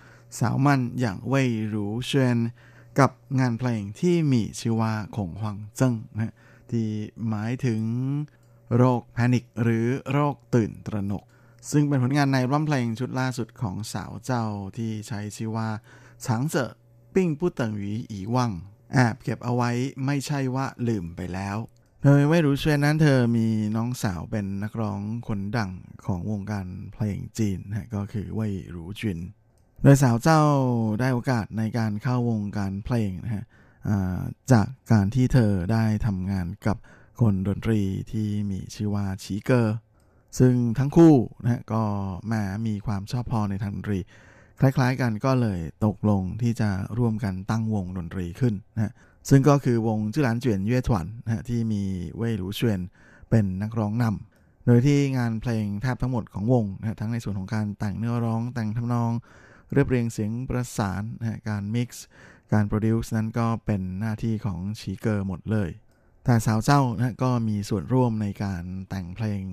สาวมั่นอย่างเว่ยหรูเชวนกับงานเพลงที่มีชื่อว่าคงหวังเจิ้งนะที่หมายถึงโรคแพนิคหรือโรคตื่นตระหนก ซึ่งเป็นผลงานในร่วมเพลงชุดล่าสุดของสาวเจ้าที่ใช้ชื่อว่าฉางเจอปิ้งผู้เติงหวีอีว่างแอบเก็บเอาไว้ไม่ใช่ว่าลืมไปแล้วโดยเว่ยรูเชวนนั้นเธอมีน้องสาวเป็นนักร้องคนดังของวงการเพลงจีนนะก็คือเว่ยหรูจิน โดยสาวเจ้าได้โอกาสในการเข้าวงการเพลงนะฮะจากการที่เธอได้ทำงานกับคนดนตรีที่มีชื่อว่าชีเกอร์ ซึ่งทั้งคู่นะฮะก็แหมามีความชอบพอในทางดนตรี คล้ายๆกันก็เลยตกลงที่จะร่วมกันตั้งวงดนตรีขึ้นนะฮะซึ่งก็คือวงจื้อหลานเจียนเย่ถวนนะฮะที่มีเว่ยหลูเชวนเป็นนักร้องนำโดยที่งานเพลงแทบทั้งหมดของวงนะฮะทั้งในส่วนของการแต่งเนื้อร้องแต่งทำนอง เรียบเรียงเสียงประสานนะการ mix การ produce นั้นก็เป็นหน้าที่ของชีเกอร์หมดเลย แต่สาวเจ้านะก็มีส่วนร่วมในการแต่งเพลง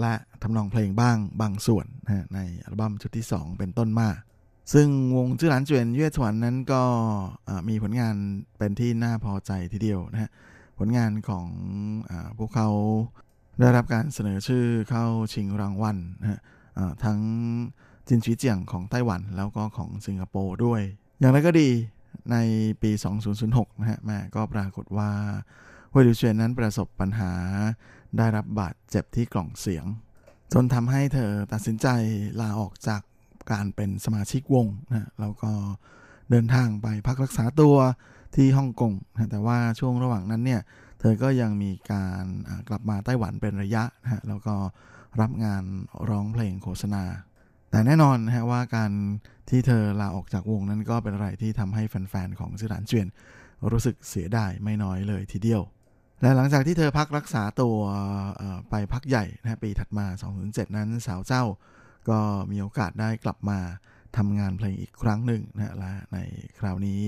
และทำนองเพลงบ้างบางส่วนนะในอัลบั้มชุดที่ 2 เป็นต้นมาซึ่งวงจื้อหลานเจียนเย่ถวนนั้นก็มีผลงานเป็นที่น่าพอใจทีเดียวนะฮะผลงานของอพวกเขาได้รับการเสนอชื่อเข้าชิงรางวัลนะฮะทั้ง จินชีเจียงของไต้หวันแล้วก็ของสิงคโปร์ด้วย อย่างไรก็ดีในปี 2006 นะฮะแม่ก็ปรากฏว่าเวยลิวเชนนั้นประสบปัญหาได้รับบาดเจ็บที่กล่องเสียง จนทำให้เธอตัดสินใจลาออกจากการเป็นสมาชิกวงนะแล้วก็เดินทางไปพักรักษาตัวที่ฮ่องกงนะแต่ว่าช่วงระหว่างนั้นเนี่ย เธอก็ยังมีการกลับมาไต้หวันเป็นระยะนะแล้วก็รับงานร้องเพลงโฆษณา แต่แน่นอนนะฮะว่าการที่เธอลาออกจากวงนั้นก็เป็นอะไรที่ทำให้แฟนๆของชื่อหลานเจียนรู้สึกเสียดายไม่น้อยเลยทีเดียว และหลังจากที่เธอพักรักษาตัวไปพักใหญ่นะฮะปีถัดมา 2007 นั้นสาวเจ้า ก็มีโอกาสได้กลับมาทำงานเพลงอีกครั้งหนึ่งนะฮะและในคราวนี้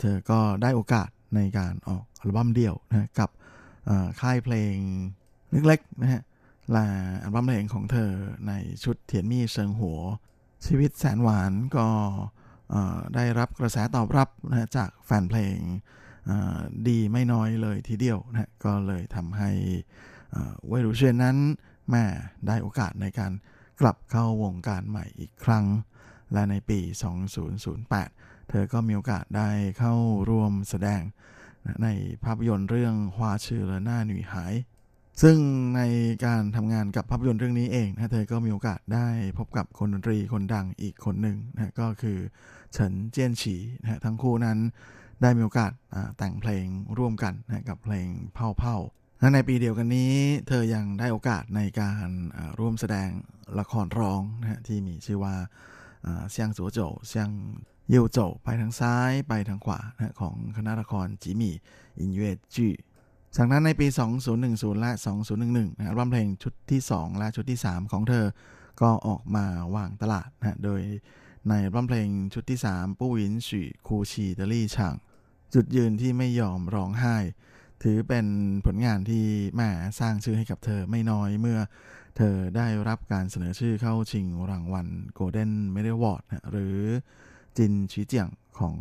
เธอก็ได้โอกาสในการออกอัลบั้มเดี่ยวนะกับค่ายเพลงเล็กๆนะฮะ ละอัลบั้มเพลงของเธอในชุดเทียนมี่เซิงหัว ชีวิตแสนหวานก็ได้รับกระแสตอบรับนะจากแฟนเพลงดีไม่น้อยเลยทีเดียวนะก็เลยทำให้เวรูเชนนั้นแม่ได้โอกาสในการกลับเข้าวงการใหม่อีกครั้ง และในปี 2008 เธอก็มีโอกาสได้เข้าร่วมแสดงในภาพยนตร์เรื่องฮวาชื่อและหน้าหนุ่ยหาย ซึ่งในการทำงานกับภาพยนตร์เรื่องนี้เองนะเธอก็มีโอกาสได้พบกับคนดนตรีคนดังอีกคนหนึ่งนะก็คือเฉินเจี้ยนฉีนะฮะทั้งคู่นั้นได้มีโอกาสแต่งเพลงร่วมกันนะกับเพลงเผ่าเผ่าและในปีเดียวกันนี้ เธอยังได้โอกาสในการร่วมแสดงละครร้องนะฮะที่มีชื่อว่าเซียงสัวโจวเซียงเยี่ยวโจวไปทางซ้ายไปทางขวานะของคณะละครจีมี่อินเย่จื้อ จากนั้นในปี 2010 และ 2011นะอัลบั้มเพลงชุดที่ 2 และชุดที่ 3 ของเธอ ก็ออกมาวางตลาดนะโดยในอัลบั้มเพลงชุดที่ 3 ปู้หวินฉีคูชีเดลี่ช่างจุดยืนที่ไม่ยอมร้องไห้ ถือเป็นผลงานที่แม่สร้างชื่อให้กับเธอไม่น้อยเมื่อเธอได้รับการเสนอชื่อเข้าชิงรางวัล Golden Medal Award นะหรือจินชีเจียงของ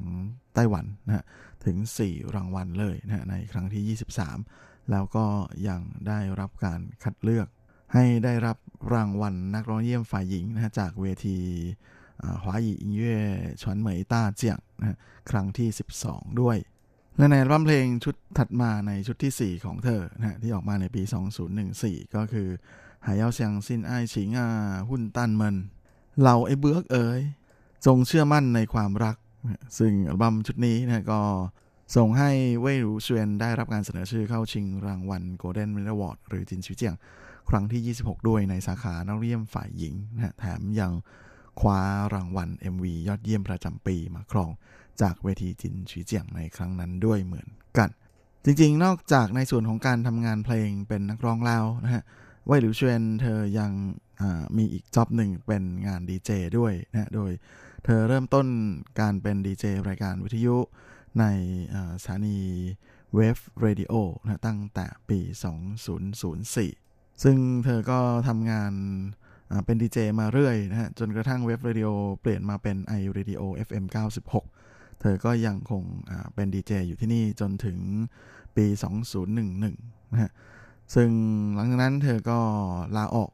ไต้หวันนะ ถึง 4 รางวัลเลยนะในครั้งที่ 23 แล้วก็ยังได้รับการคัดเลือก ให้ได้รับรางวัลนักร้องเยี่ยมฝ่ายหญิงนะจากเวทีหวาหยีอิงเย่ชวนเหมยต้าเจียงนะครั้งที่ 12 ด้วย และในอัลบั้มเพลงชุดถัดมาในชุดที่ 4 ของเธอนะที่ออกมาในปี 2014 ก็คือหายเยาเซียงซินไอายฉิงอาหุ่นตันเมินเราไอ้เบือกเอ๋ยจงเชื่อมั่นในความรัก ซึ่งอัลบั้มชุดนี้นะก็ส่งให้เว่ยหรูเชวียนได้รับการเสนอชื่อเข้าชิงรางวัล Golden Medal Award หรือจินชิวเจียง ครั้งที่ 26 ด้วยในสาขานักเรียนฝ่ายหญิงนะแถมยังคว้ารางวัล MV ยอดเยี่ยมประจำปีมาครองจากเวทีจินฉีเจียงในครั้งนั้นด้วยเหมือนกัน จริงๆ นอกจากในส่วนของการทำงานเพลงเป็นนักร้องแล้วนะฮะว่ยหลิวเชวนเธอยังมีอีกจ็อบหนึ่งเป็นงานดีเจด้วยนะโดย เธอเริ่มต้นการเป็นดีเจรายการวิทยุในสถานี Wave Radio นะตั้งแต่ปี 2004 ซึ่งเธอก็ทำงานเป็นดีเจมาเรื่อยนะฮะจนกระทั่ง Wave Radio เปลี่ยนมาเป็น iRadio FM 96 เธอก็ยังคงเป็นดีเจอยู่ที่นี่จนถึงปี 2011 นะฮะซึ่งหลังจากนั้นเธอก็ลาออก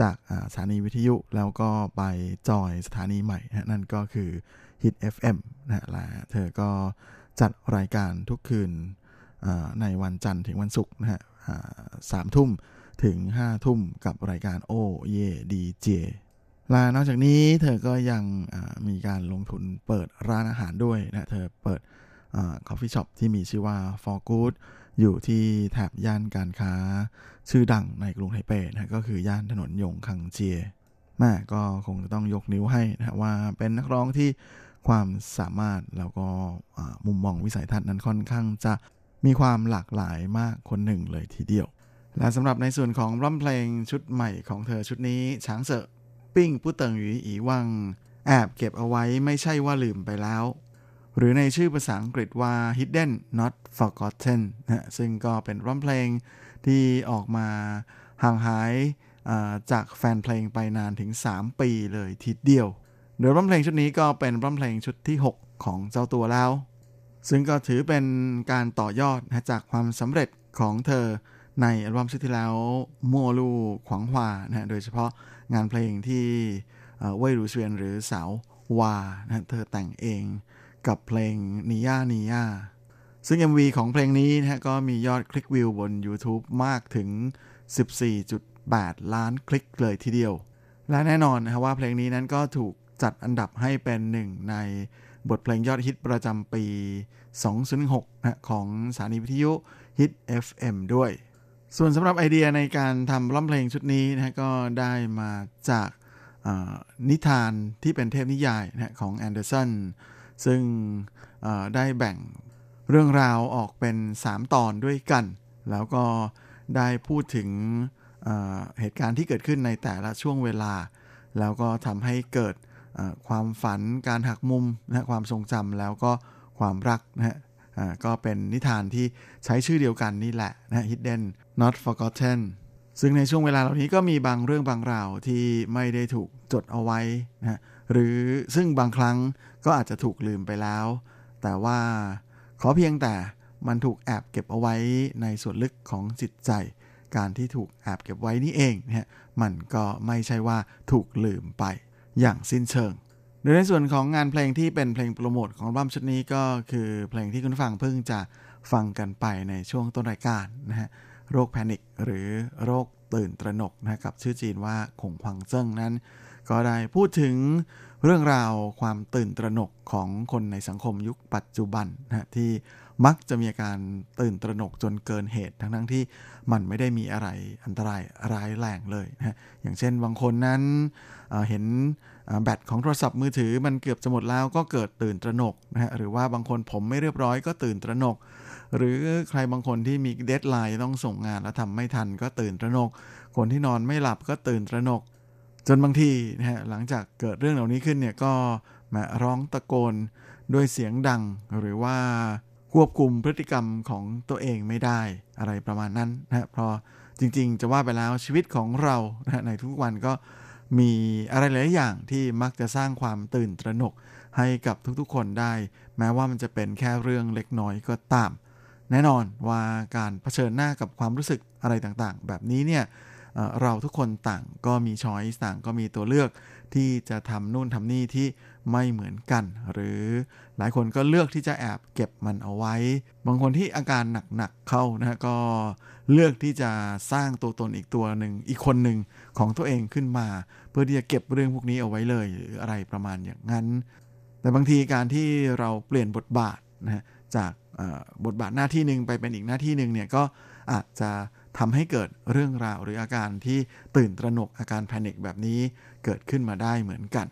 จากสถานีวิทยุแล้วก็ไปจอยสถานีใหม่นะนั่นก็คือ Hit FM นะฮะและเธอก็จัดรายการทุกคืนในวันจันทร์ถึงวันศุกร์นะฮะสามทุ่มถึง5ทุ่มกับรายการ Oh Yeah DJ และนอกจากนี้เธอก็ยังมีการลงทุนเปิดร้านอาหารด้วยนะ เธอเปิด coffee shop ที่มีชื่อว่า For Good อยู่ที่แถบย่านการค้า ชื่อดังในกรุงไทเปนะก็คือย่านถนนยงคังเจียแม่ก็คงต้องยกนิ้วให้นะว่าเป็นนักร้องที่ความสามารถแล้วก็มุมมองวิสัยทัศน์นั้นค่อนข้างจะมีความหลากหลายมากคนหนึ่งเลยทีเดียว และสำหรับในส่วนของร่ำเพลงชุดใหม่ของเธอชุดนี้ช้างเสอปิ้งผู้เติงหยีอีวัง แอบเก็บเอาไว้ไม่ใช่ว่าลืมไปแล้ว หรือในชื่อภาษาอังกฤษว่า hidden not forgotten นะซึ่งก็เป็นร่ำเพลงที่ออกมาห่างหายจากแฟนเพลงไปนานถึง 3 ปีเลยทีเดียวโดยร่ำเพลงชุดนี้ก็เป็นร่ำเพลงชุดที่ 6 ของเจ้าตัวแล้ว ซึ่งก็ถือเป็นการต่อยอดนะจากความสำเร็จของเธอในอัลบั้มชุดที่แล้วมัวลูขวางหวานะโดยเฉพาะงานเพลงที่เว่ยรูเซียนหรือสาววานะเธอแต่งเอง กับเพลงนิย่านิย่าซึ่ง MV ของเพลงนี้นะก็มียอดคลิกวิวบน YouTube มากถึง 14.8 ล้านคลิกเลยทีเดียว และแน่นอนนะว่าเพลงนี้นั้นก็ถูกจัดอันดับให้เป็นหนึ่งในบทเพลงยอดฮิตประจำปี 2006นะของสถานีวิทยุฮิต FM ด้วย ส่วนสำหรับไอเดียในการทำร้องเพลงชุดนี้นะก็ได้มาจากนิทานที่เป็นเทพนิยายนะของแอนเดอร์สัน ซึ่งได้แบ่งเรื่องราวออกเป็น 3 ตอนด้วยกัน แล้วก็ได้พูดถึงเเหตุการณ์ที่เกิดขึ้นในแต่ละช่วงเวลา แล้วก็ทำให้เกิดความฝันการหักมุมนะความทรงจำแล้วก็ความรักนะฮะก็เป็นนิทานที่ใช้ชื่อเดียวกันนี่แหละนะ Hidden Not Forgotten ซึ่งในช่วงเวลาเหล่านี้ก็มีบางเรื่องบางราวที่ไม่ได้ถูกจดเอาไว้นะหรือซึ่งบางครั้ง ก็อาจจะถูกลืมไปแล้ว แต่ว่าขอเพียงแต่มันถูกแอบเก็บเอาไว้ในส่วนลึกของจิตใจ การที่ถูกแอบเก็บไว้นี่เองนะมันก็ไม่ใช่ว่าถูกลืมไปอย่างสิ้นเชิงโดยในส่วนของงานเพลงที่เป็นเพลงโปรโมทของอัลบั้มชุดนี้ก็คือเพลงที่คุณฟังเพิ่งจะฟังกันไปในช่วงต้นรายการนะฮะโรคแพนิคหรือโรคตื่นตระหนกนะกับชื่อจีนว่าคงควังเจิ้งนั้น ก็ได้พูดถึง เรื่องราวความตื่นตระหนกของคนในสังคมยุคปัจจุบันนะที่มักจะมีอาการตื่นตระหนกจนเกินเหตุ ทั้งทั้งที่มันไม่ได้มีอะไรอันตรายร้ายแรงเลยนะอย่างเช่นบางคนนั้นเเห็นแบตของโทรศัพท์มือถือมันเกือบจะหมดแล้วก็เกิดตื่นตระหนกนะฮะหรือว่าบางคนผมไม่เรียบร้อยก็ตื่นตระหนก หรือใครบางคนที่มีเดทไลน์ต้องส่งงานแล้วทำไม่ทันก็ตื่นตระหนก คนที่นอนไม่หลับก็ตื่นตระหนก จนบางทีนะฮะหลังจากเกิดเรื่องเหล่านี้ขึ้นเนี่ยก็มาร้องตะโกนด้วยเสียงดังหรือว่าควบคุมพฤติกรรมของตัวเองไม่ได้อะไรประมาณนั้นนะเพราะจริงๆ จะว่าไปแล้วชีวิตของเรานะในทุกวันก็มีอะไรหลายอย่างที่มักจะสร้างความตื่นตระหนกให้กับทุกๆ คนได้ แม้ว่ามันจะเป็นแค่เรื่องเล็กน้อยก็ตาม แน่นอนว่าการเผชิญหน้ากับความรู้สึกอะไรต่างๆ แบบนี้เนี่ย เราทุกคนต่างก็มีช้อยต่างก็มีตัวเลือกที่จะทำนู่นทำนี่ที่ไม่เหมือนกัน หรือหลายคนก็เลือกที่จะแอบเก็บมันเอาไว้ บางคนที่อาการหนักๆเข้านะก็เลือกที่จะสร้างตัวตนอีกตัวหนึ่งอีกคนหนึ่งของตัวเองขึ้นมา เพื่อที่จะเก็บเรื่องพวกนี้เอาไว้เลยหรืออะไรประมาณอย่างนั้น แต่บางทีการที่เราเปลี่ยนบทบาทนะจากบทบาทหน้าที่หนึ่งไปเป็นอีกหน้าที่หนึ่งเนี่ยก็อาจจะ ทำให้เกิดเรื่องราวหรืออาการที่ตื่นตระหนกอาการแพนิคแบบนี้เกิดขึ้นมาได้เหมือนกัน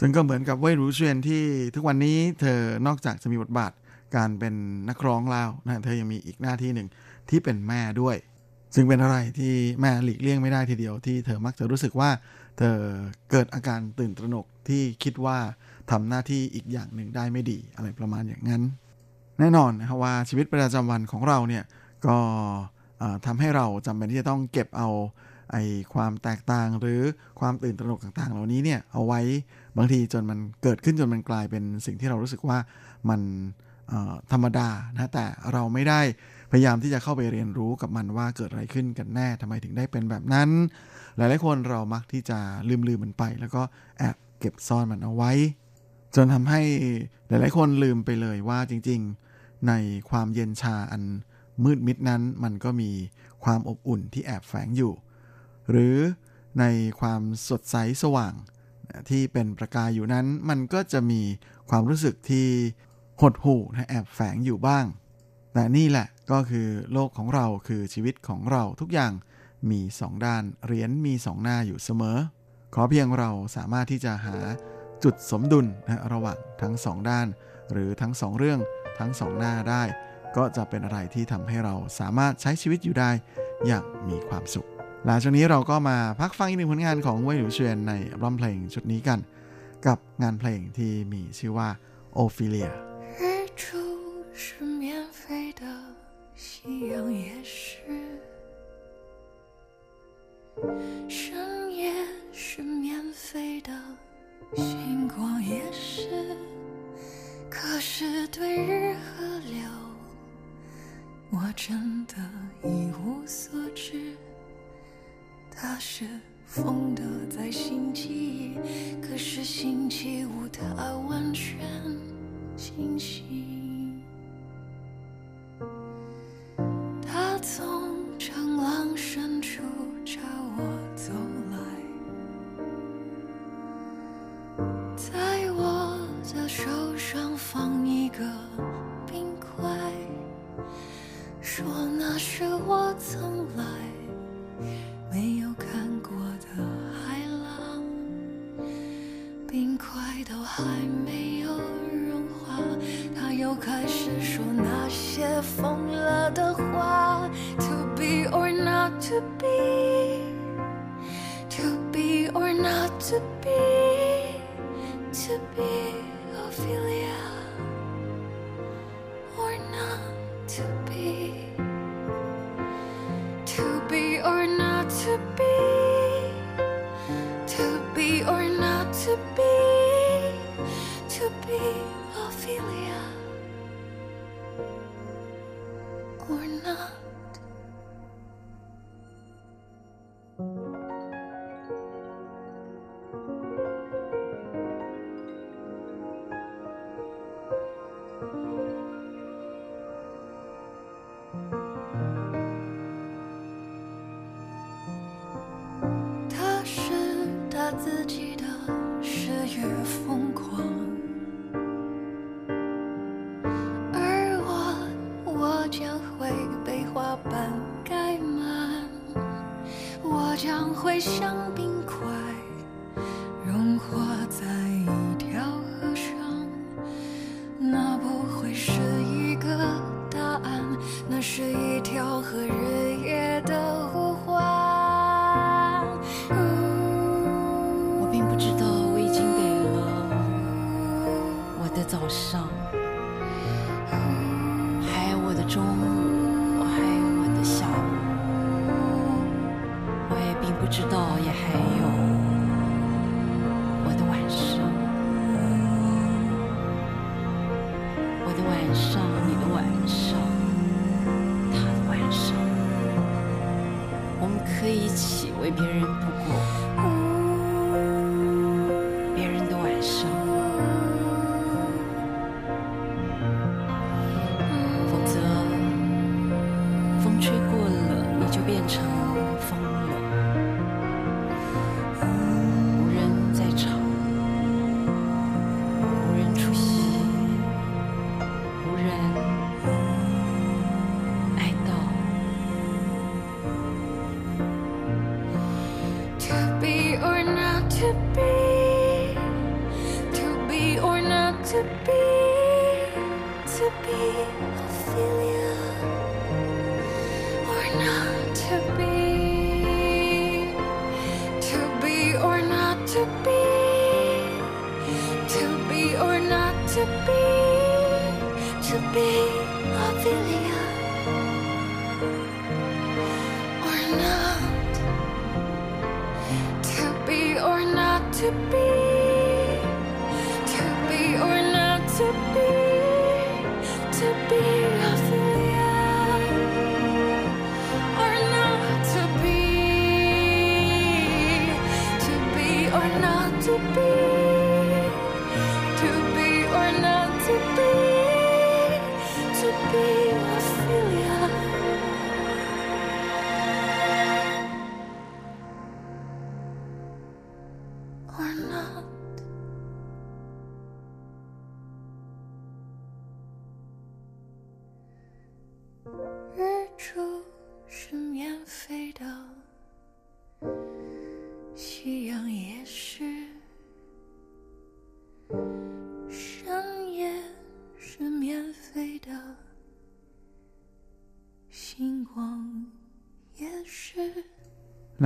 ซึ่งก็เหมือนกับเว่ยรูเชียนที่ทุกวันนี้เธอนอกจากจะมีบทบาทการเป็นนักร้องแล้วนะเธอยังมีอีกหน้าที่หนึ่งที่เป็นแม่ด้วย ซึ่งเป็นอะไรที่แม่หลีกเลี่ยงไม่ได้ทีเดียวที่เธอมักจะรู้สึกว่า เธอเกิดอาการตื่นตระหนกที่คิดว่าทำหน้าที่อีกอย่างหนึ่งได้ไม่ดีอะไรประมาณอย่างนั้น แน่นอนนะครับว่าชีวิตประจำวันของเราเนี่ยก็ ทำให้เราจำเป็นที่จะต้องเก็บเอาไอความแตกต่างหรือความตื่นตระหนกต่าง ๆ เหล่านี้เนี่ยเอาไว้บางทีจนมันเกิดขึ้นจนมันกลายเป็นสิ่งที่เรารู้สึกว่ามันธรรมดานะแต่เราไม่ได้พยายามที่จะเข้าไปเรียนรู้กับมันว่าเกิดอะไรขึ้นกันแน่ทำไมถึงได้เป็นแบบนั้น หลายๆคนเรามักที่จะลืมลืมมันไป แล้วก็แอบเก็บซ่อนมันเอาไว้ จนทำให้หลายๆคนลืมไปเลยว่าจริง ๆ ในความเย็นชาอัน มืดมิดนั้นมันก็มีความอบอุ่นที่แอบแฝงอยู่ หรือในความสดใสสว่าง ที่เป็นประกายอยู่นั้น มันก็จะมีความรู้สึกที่หดหู่นะแอบแฝงอยู่บ้าง แต่นี่แหละก็คือโลกของเราคือชีวิตของเราทุกอย่างมีสองด้านเหรียญมีสองหน้าอยู่เสมอ ขอเพียงเราสามารถที่จะหาจุดสมดุลนะระหว่างทั้งสองด้าน หรือทั้งสองเรื่องทั้งสองหน้าได้ ก็จะเป็นอะไรที่ทำให้เราสามารถใช้ชีวิตอยู่ได้อย่างมีความสุข หลังจากนี้เราก็มาพักฟังอีกหนึ่งผลงานของเว่ยหลิวเชียนในอัลบั้มเพลงชุดนี้กัน กับงานเพลงที่มีชื่อว่าโอฟิเลีย 日出是免费的，夕阳也是，深夜是免费的，星光也是。可是对日和流， 我真的一无所知。他是风的在星期一，可是星期五他完全清醒。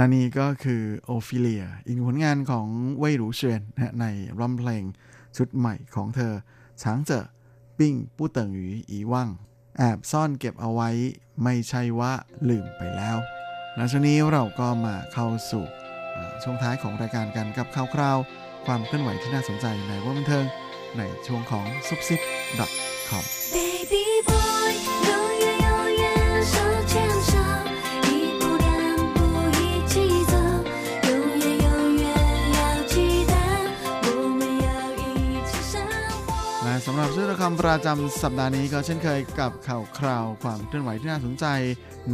และนี่ก็คือโอฟิเลียอีกผลงานของเว่ยหรูเฉียนนะในอัลบั้มเพลงชุดใหม่ของเธอช้างเจอปิ้งปู้เติงหยูอีว่างแอบซ่อนเก็บเอาไว้ไม่ใช่ว่าลืมไปแล้วและช่วงนี้เราก็มาเข้าสู่ช่วงท้ายของรายการกันกับข่าวคราว ความเคลื่อนไหวที่น่าสนใจในว่าบันเทิงในช่วงของซุปซิป .com ชื่อละครประจำสัปดาห์นี้ก็เช่นเคยกับข่าวคราวความเคลื่อนไหวที่น่าสนใจ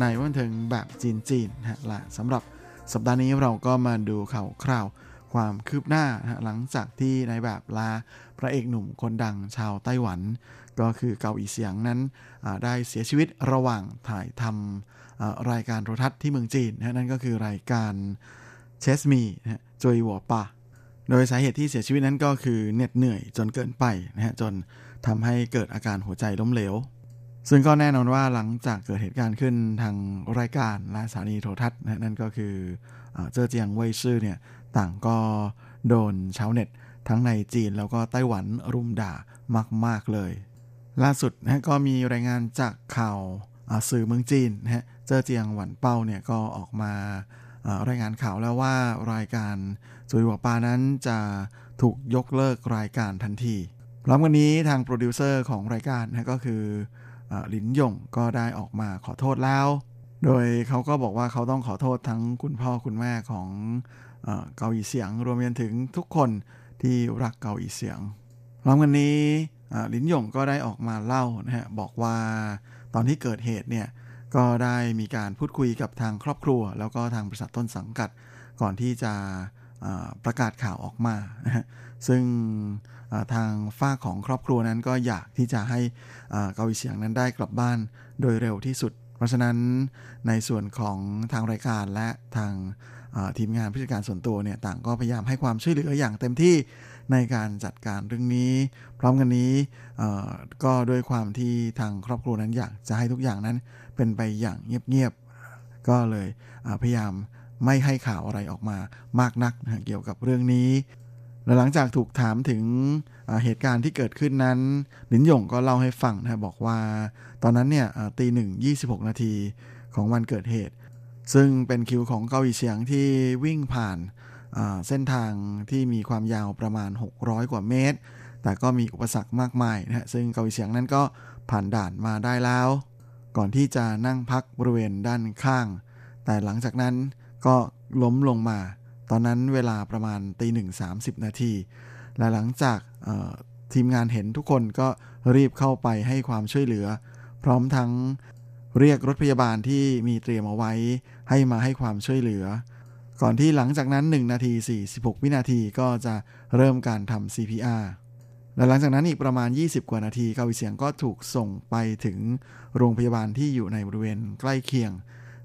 ในวันเทิงแบบจีนๆนะฮะและสำหรับสัปดาห์นี้เราก็มาดูข่าวคราวความคืบหน้าหลังจากที่ในายแบบลาพระเอกหนุ่มคนดังชาวไต้หวัน ก็คือเกาอีเสียงนั้นได้เสียชีวิตระหว่างถ่ายทำรายการโทรทัศน์ที่เมืองจีนนะนั่นก็คือรายการเชสมีนะจอยหัวป่าโดยสาเหตุที่เสียชีวิตนั้นก็คือเหน็ดเหนื่อยจนเกินไปนะฮะจน ทำให้เกิดอาการหัวใจล้มเหลว ซึ่งก็แน่นอนว่าหลังจากเกิดเหตุการณ์ขึ้นทางรายการและสถานีโทรทัศน์นะนั่นก็คือเอ่อเจ้อเจียงเว่ยซื่อเนี่ยต่างก็โดนชาวเน็ต ทั้งในจีนแล้วก็ไต้หวันรุมด่ามาก ๆ เลย ล่าสุดนะก็มีรายงานจากข่าวสื่อเมืองจีนนะฮะเจ้อเจียงหวันเป้าเนี่ยก็ออกมาอ่ารายงานข่าวแล้วว่ารายการจุยหัวปานั้นจะถูกยกเลิกรายการทันที พร้อมกันนี้ทางโปรดิวเซอร์ของรายการนะก็คืออหลินยงก็ได้ออกมาขอโทษแล้ว โดยเขาก็บอกว่าเขาต้องขอโทษทั้งคุณพ่อคุณแม่ของเกาหลีเสียง รวมไปจนถึงทุกคนที่รักเกาหลีเสียง พร้อมกันนี้ลินหยงก็ได้ออกมาเล่านะฮะบอกว่าตอนที่เกิดเหตุเนี่ยก็ได้มีการพูดคุยกับทางครอบครัว แล้วก็ทางบริษัทต้นสังกัดก่อนที่จะประกาศข่าวออกมานะฮะซึ่ง ทางฝ้าของครอบครัวนั้นก็อยากที่จะให้เกาหลีเสียงนั้นได้กลับบ้านโดยเร็วที่สุด เพราะฉะนั้นในส่วนของทางรายการและทางาทีมงานผู้จัดการส่วนตัวเนี่ยต่างก็พยายามให้ความช่วยเหลืออย่างเต็มที่ในการจัดการเรื่องนี้ พร้อมกันนี้ก็ด้วยความที่ทางครอบครัวนั้นอยากจะให้ทุกอย่างนั้นเป็นไปอย่างเงียบๆก็เลยพยายามไม่ให้ข่าวอะไรออกมามากนักนะเกี่ยวกับเรื่องนี้ และหลังจากถูกถามถึงเหตุการณ์ที่เกิดขึ้นนั้นหลินหยงก็เล่าให้ฟังนะบอกว่า ตอนนั้นเนี่ยตีหนึ่งยี่สิบหกนาทีของวันเกิดเหตุ ซึ่งเป็นคิวของเกาหลีเฉียงที่วิ่งผ่านเส้นทางที่มีความยาวประมาณ 600 กว่าเมตร แต่ก็มีอุปสรรคมากมายนะฮะซึ่งเกาหลีเฉียงนั้นก็ผ่านด่านมาได้แล้ว ก่อนที่จะนั่งพักบริเวณด้านข้าง แต่หลังจากนั้นก็ล้มลงมา ตอนนั้นเวลาประมาณตีหนึ่งสามสิบนาที และหลังจากทีมงานเห็นทุกคนก็รีบเข้าไปให้ความช่วยเหลือ พร้อมทั้งเรียกรถพยาบาลที่มีเตรียมเอาไว้ ให้มาให้ความช่วยเหลือ ก่อนที่หลังจากนั้น 1 นาที 46 วินาทีก็จะเริ่มการทำ CPR และหลังจากนั้นอีกประมาณ 20 กว่านาทีเกาหลีเสียงก็ถูกส่งไปถึงโรงพยาบาลที่อยู่ในบริเวณใกล้เคียง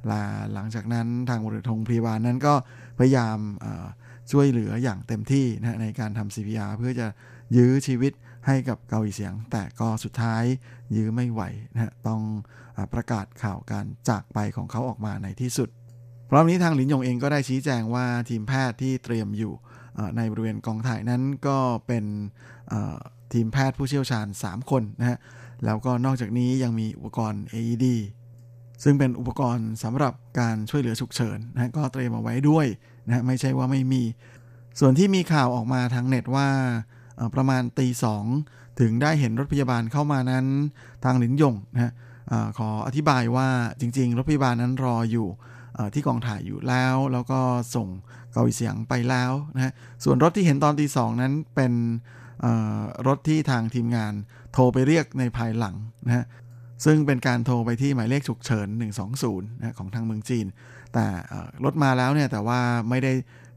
และหลังจากนั้นทางบริษัทโรงพยาบาลนั้นก็ พยายามช่วยเหลืออย่างเต็มที่นะในการทำ CPR เพื่อจะยื้อชีวิตให้กับเกาหลีเสียง แต่ก็สุดท้ายยื้อไม่ไหวนะฮะต้องอประกาศข่าวการจากไปของเขาออกมาในที่สุดพร้อมนี้ทางหลินยงเองก็ได้ชี้แจงว่าทีมแพทย์ที่เตรียมอยู่ในบริเวณกองถ่ายนั้นก็เป็นทีมแพทย์ผู้เชี่ยวชาญ 3 คนนะฮะแล้วก็นอกจากนี้ยังมีอุปกรณ์ AED ซึ่งเป็นอุปกรณ์สำหรับการช่วยเหลือฉุกเฉินนะก็เตรียมเอาไว้ด้วยนะไม่ใช่ว่าไม่มี ส่วนที่มีข่าวออกมาทางเน็ตว่าประมาณตีสองถึงได้เห็นรถพยาบาลเข้ามานั้นทางหลินยงนะอขออธิบายว่าจริง ๆ รถพยาบาลนั้นรออยู่ที่กองถ่ายอยู่แล้ว แล้วก็ส่งเกาหลีเสียงไปแล้วนะส่วนรถที่เห็นตอนตีสองนั้นเป็นรถที่ทางทีมงานโทรไปเรียกในภายหลังนะ ซึ่งเป็นการโทรไปที่หมายเลขฉุกเฉิน 120นะของทางเมืองจีน แต่รถมาแล้วเนี่ยแต่ว่าไม่ได้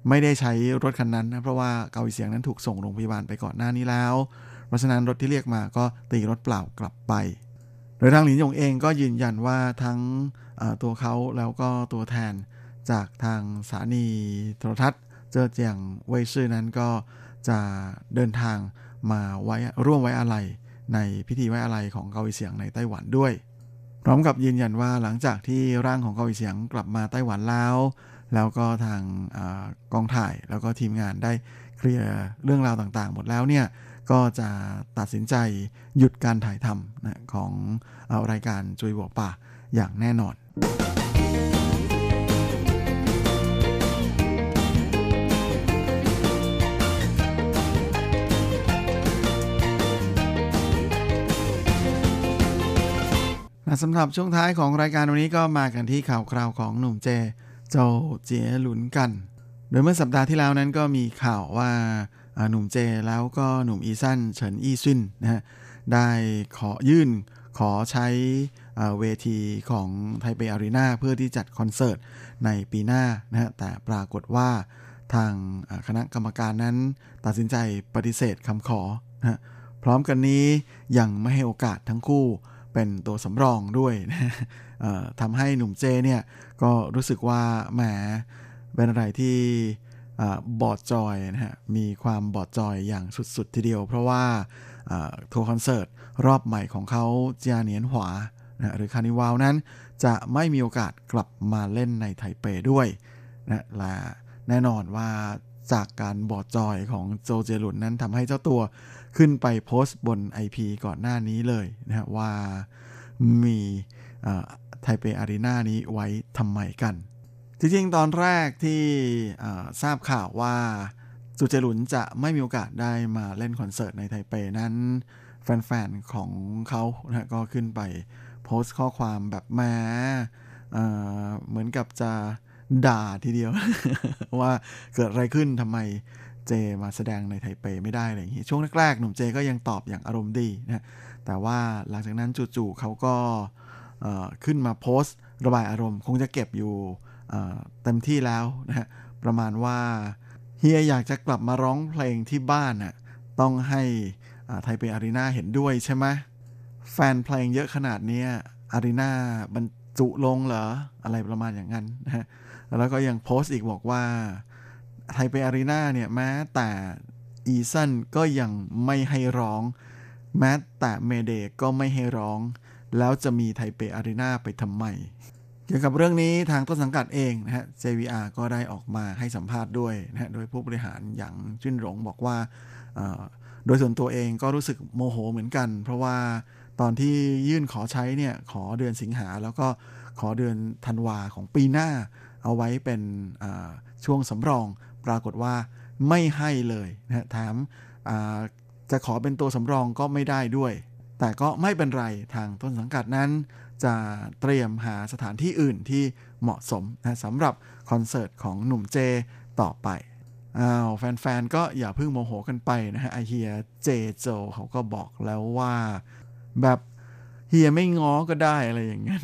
ไม่ได้ใช้รถคันนั้นนะเพราะว่าเกาหลีเสียงนั้นถูกส่งโรงพยาบาลไปก่อนหน้านี้แล้ว เพราะฉะนั้นรถที่เรียกมาก็ตีรถเปล่ากลับไป โดยทางหลินหยงเองก็ยืนยันว่าทั้งตัวเขาแล้วก็ตัวแทนจากทางสถานีโทรทัศน์ เจอเจียงเว่ยซื่อนั้นก็จะเดินทางมาไว้ร่วมไว้อาลัย ในพิธีไว้อาลัยของเกาหลีเสียงในไต้หวันด้วย พร้อมกับยืนยันว่าหลังจากที่ร่างของเกาหลีเสียงกลับมาไต้หวันแล้ว แล้วก็ทางอกองถ่ายแล้วก็ทีมงานได้เคลียร์เรื่องราวต่างๆ หมดแล้วเนี่ยก็จะตัดสินใจหยุดการถ่ายทำนะของออรายการจุยบัวป่าอย่างแน่นอน สำหรับช่วงท้ายของรายการวันนี้ก็มากันที่ข่าวคราวของหนุ่มเจ โจเจียหลุนกัน โดยเมื่อสัปดาห์ที่แล้วนั้นก็มีข่าวว่าหนุ่มเจแล้วก็หนุ่มอีซันเฉินอี้ซินนะฮะได้ขอยื่นขอใช้เวทีของไทเปอารีนาเพื่อที่จัดคอนเสิร์ตในปีหน้านะฮะแต่ปรากฏว่าทางคณะกรรมการนั้นตัดสินใจปฏิเสธคำขอนะพร้อมกันนี้ยังไม่ให้โอกาสทั้งคู่ เป็นตัวสำรองด้วยนะฮะทำให้หนุ่ม Jay เนี่ยก็รู้สึกว่าแหมเป็นอะไรที่อบอดจอยนะฮะมีความบอดจอยอย่างสุดๆทีเดียว เพราะว่าทัวร์คอนเสิร์ตรอบใหม่ของเขา嘉年華 นะหรือ Carnival นั้น จะไม่มีโอกาสกลับมาเล่นในไทเปด้วยนะและแน่นอนว่าจากการบอดจอยของโจเจลุนนั้นทำให้เจ้าตัว ขึ้นไปโพสต์บน IP ก่อนหน้านี้เลยนะฮะว่ามีไทเปอารีนานี้ไว้ทำไมกัน จริงๆ ตอนแรกที่ทราบข่าวว่าจูเจหลุนจะไม่มีโอกาสได้มาเล่นคอนเสิร์ตในไทเปนั้น แฟนๆ ของเขานะก็ขึ้นไปโพสต์ข้อความแบบแหม้เหมือนกับจะด่าทีเดียว ว่าเกิดอะไรขึ้นทำไม เจมาแสดงในไทเปไม่ได้อะไรอย่างนี้ช่วงแรกๆหนุ่มเจก็ยังตอบอย่างอารมณ์ดีนะแต่ว่าหลังจากนั้นจู่ๆเขาก็ขึ้นมาโพสต์ระบายอารมณ์ คงจะเก็บอยู่เต็มที่แล้วนะฮะประมาณว่าเฮียอยากจะกลับมาร้องเพลงที่บ้านน่ะต้องให้ไทเปอารีนาเห็นด้วยใช่ไหมแฟนเพลงเยอะขนาดนี้ arena บรรจุลงเหรอ อะไรประมาณอย่างนั้นนะฮะแล้วก็ยังโพสต์อีกบอกว่า ไทเป arena เนี่ยแม้แต่ Eason ก็ยังไม่ให้ร้อง แม้แต่ Mayday ก็ไม่ให้ร้อง แล้วจะมีไทเป arena ไปทำไม เกี่ยวกับเรื่องนี้ทางต้นสังกัดเองนะฮะ JVR ก็ได้ออกมาให้สัมภาษณ์ด้วยนะฮะ โดยผู้บริหารอย่างจุนหลงบอกว่าโดยส่วนตัวเองก็รู้สึกโมโหเหมือนกัน เพราะว่าตอนที่ยื่นขอใช้เนี่ยขอเดือนสิงหาแล้วก็ขอเดือนธันวาของปีหน้า เอาไว้เป็นช่วงสำรอง ปรากฏว่าไม่ให้เลยนะฮะแถมจะขอเป็นตัวสำรองก็ไม่ได้ด้วย แต่ก็ไม่เป็นไรทางต้นสังกัดนั้น จะเตรียมหาสถานที่อื่นที่เหมาะสมนะสำหรับคอนเสิร์ตของหนุ่มเจต่อไปอ้าวแฟนๆ ก็อย่าเพิ่งโมโหกันไปนะฮะไอเฮียเจโจเขาก็บอกแล้วว่า แบบ เฮียไม่ง้อก็ได้อะไรอย่างนั้น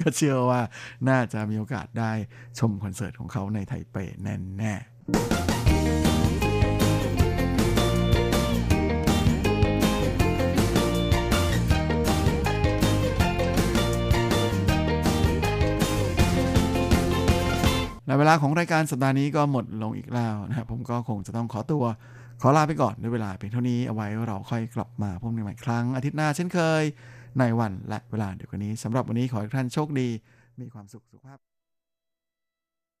ก็เชื่อว่าน่าจะมีโอกาสได้ชมคอนเสิร์ตของเขาในไทเปแน่ๆและเวลาลาของรายการสัปดาห์นี้ก็หมดลงอีกแล้วนะครับผมก็คงจะต้องขอตัว ขอลาไปก่อนด้วยเวลาเพียงเท่านี้เอาไว้เราค่อยกลับมาพบกันใหม่ครั้งอาทิตย์หน้าเช่นเคย ในวันและเวลาเดียวกันนี้สำหรับวันนี้ขอให้ท่านโชคดี มีความสุขสุขภาพ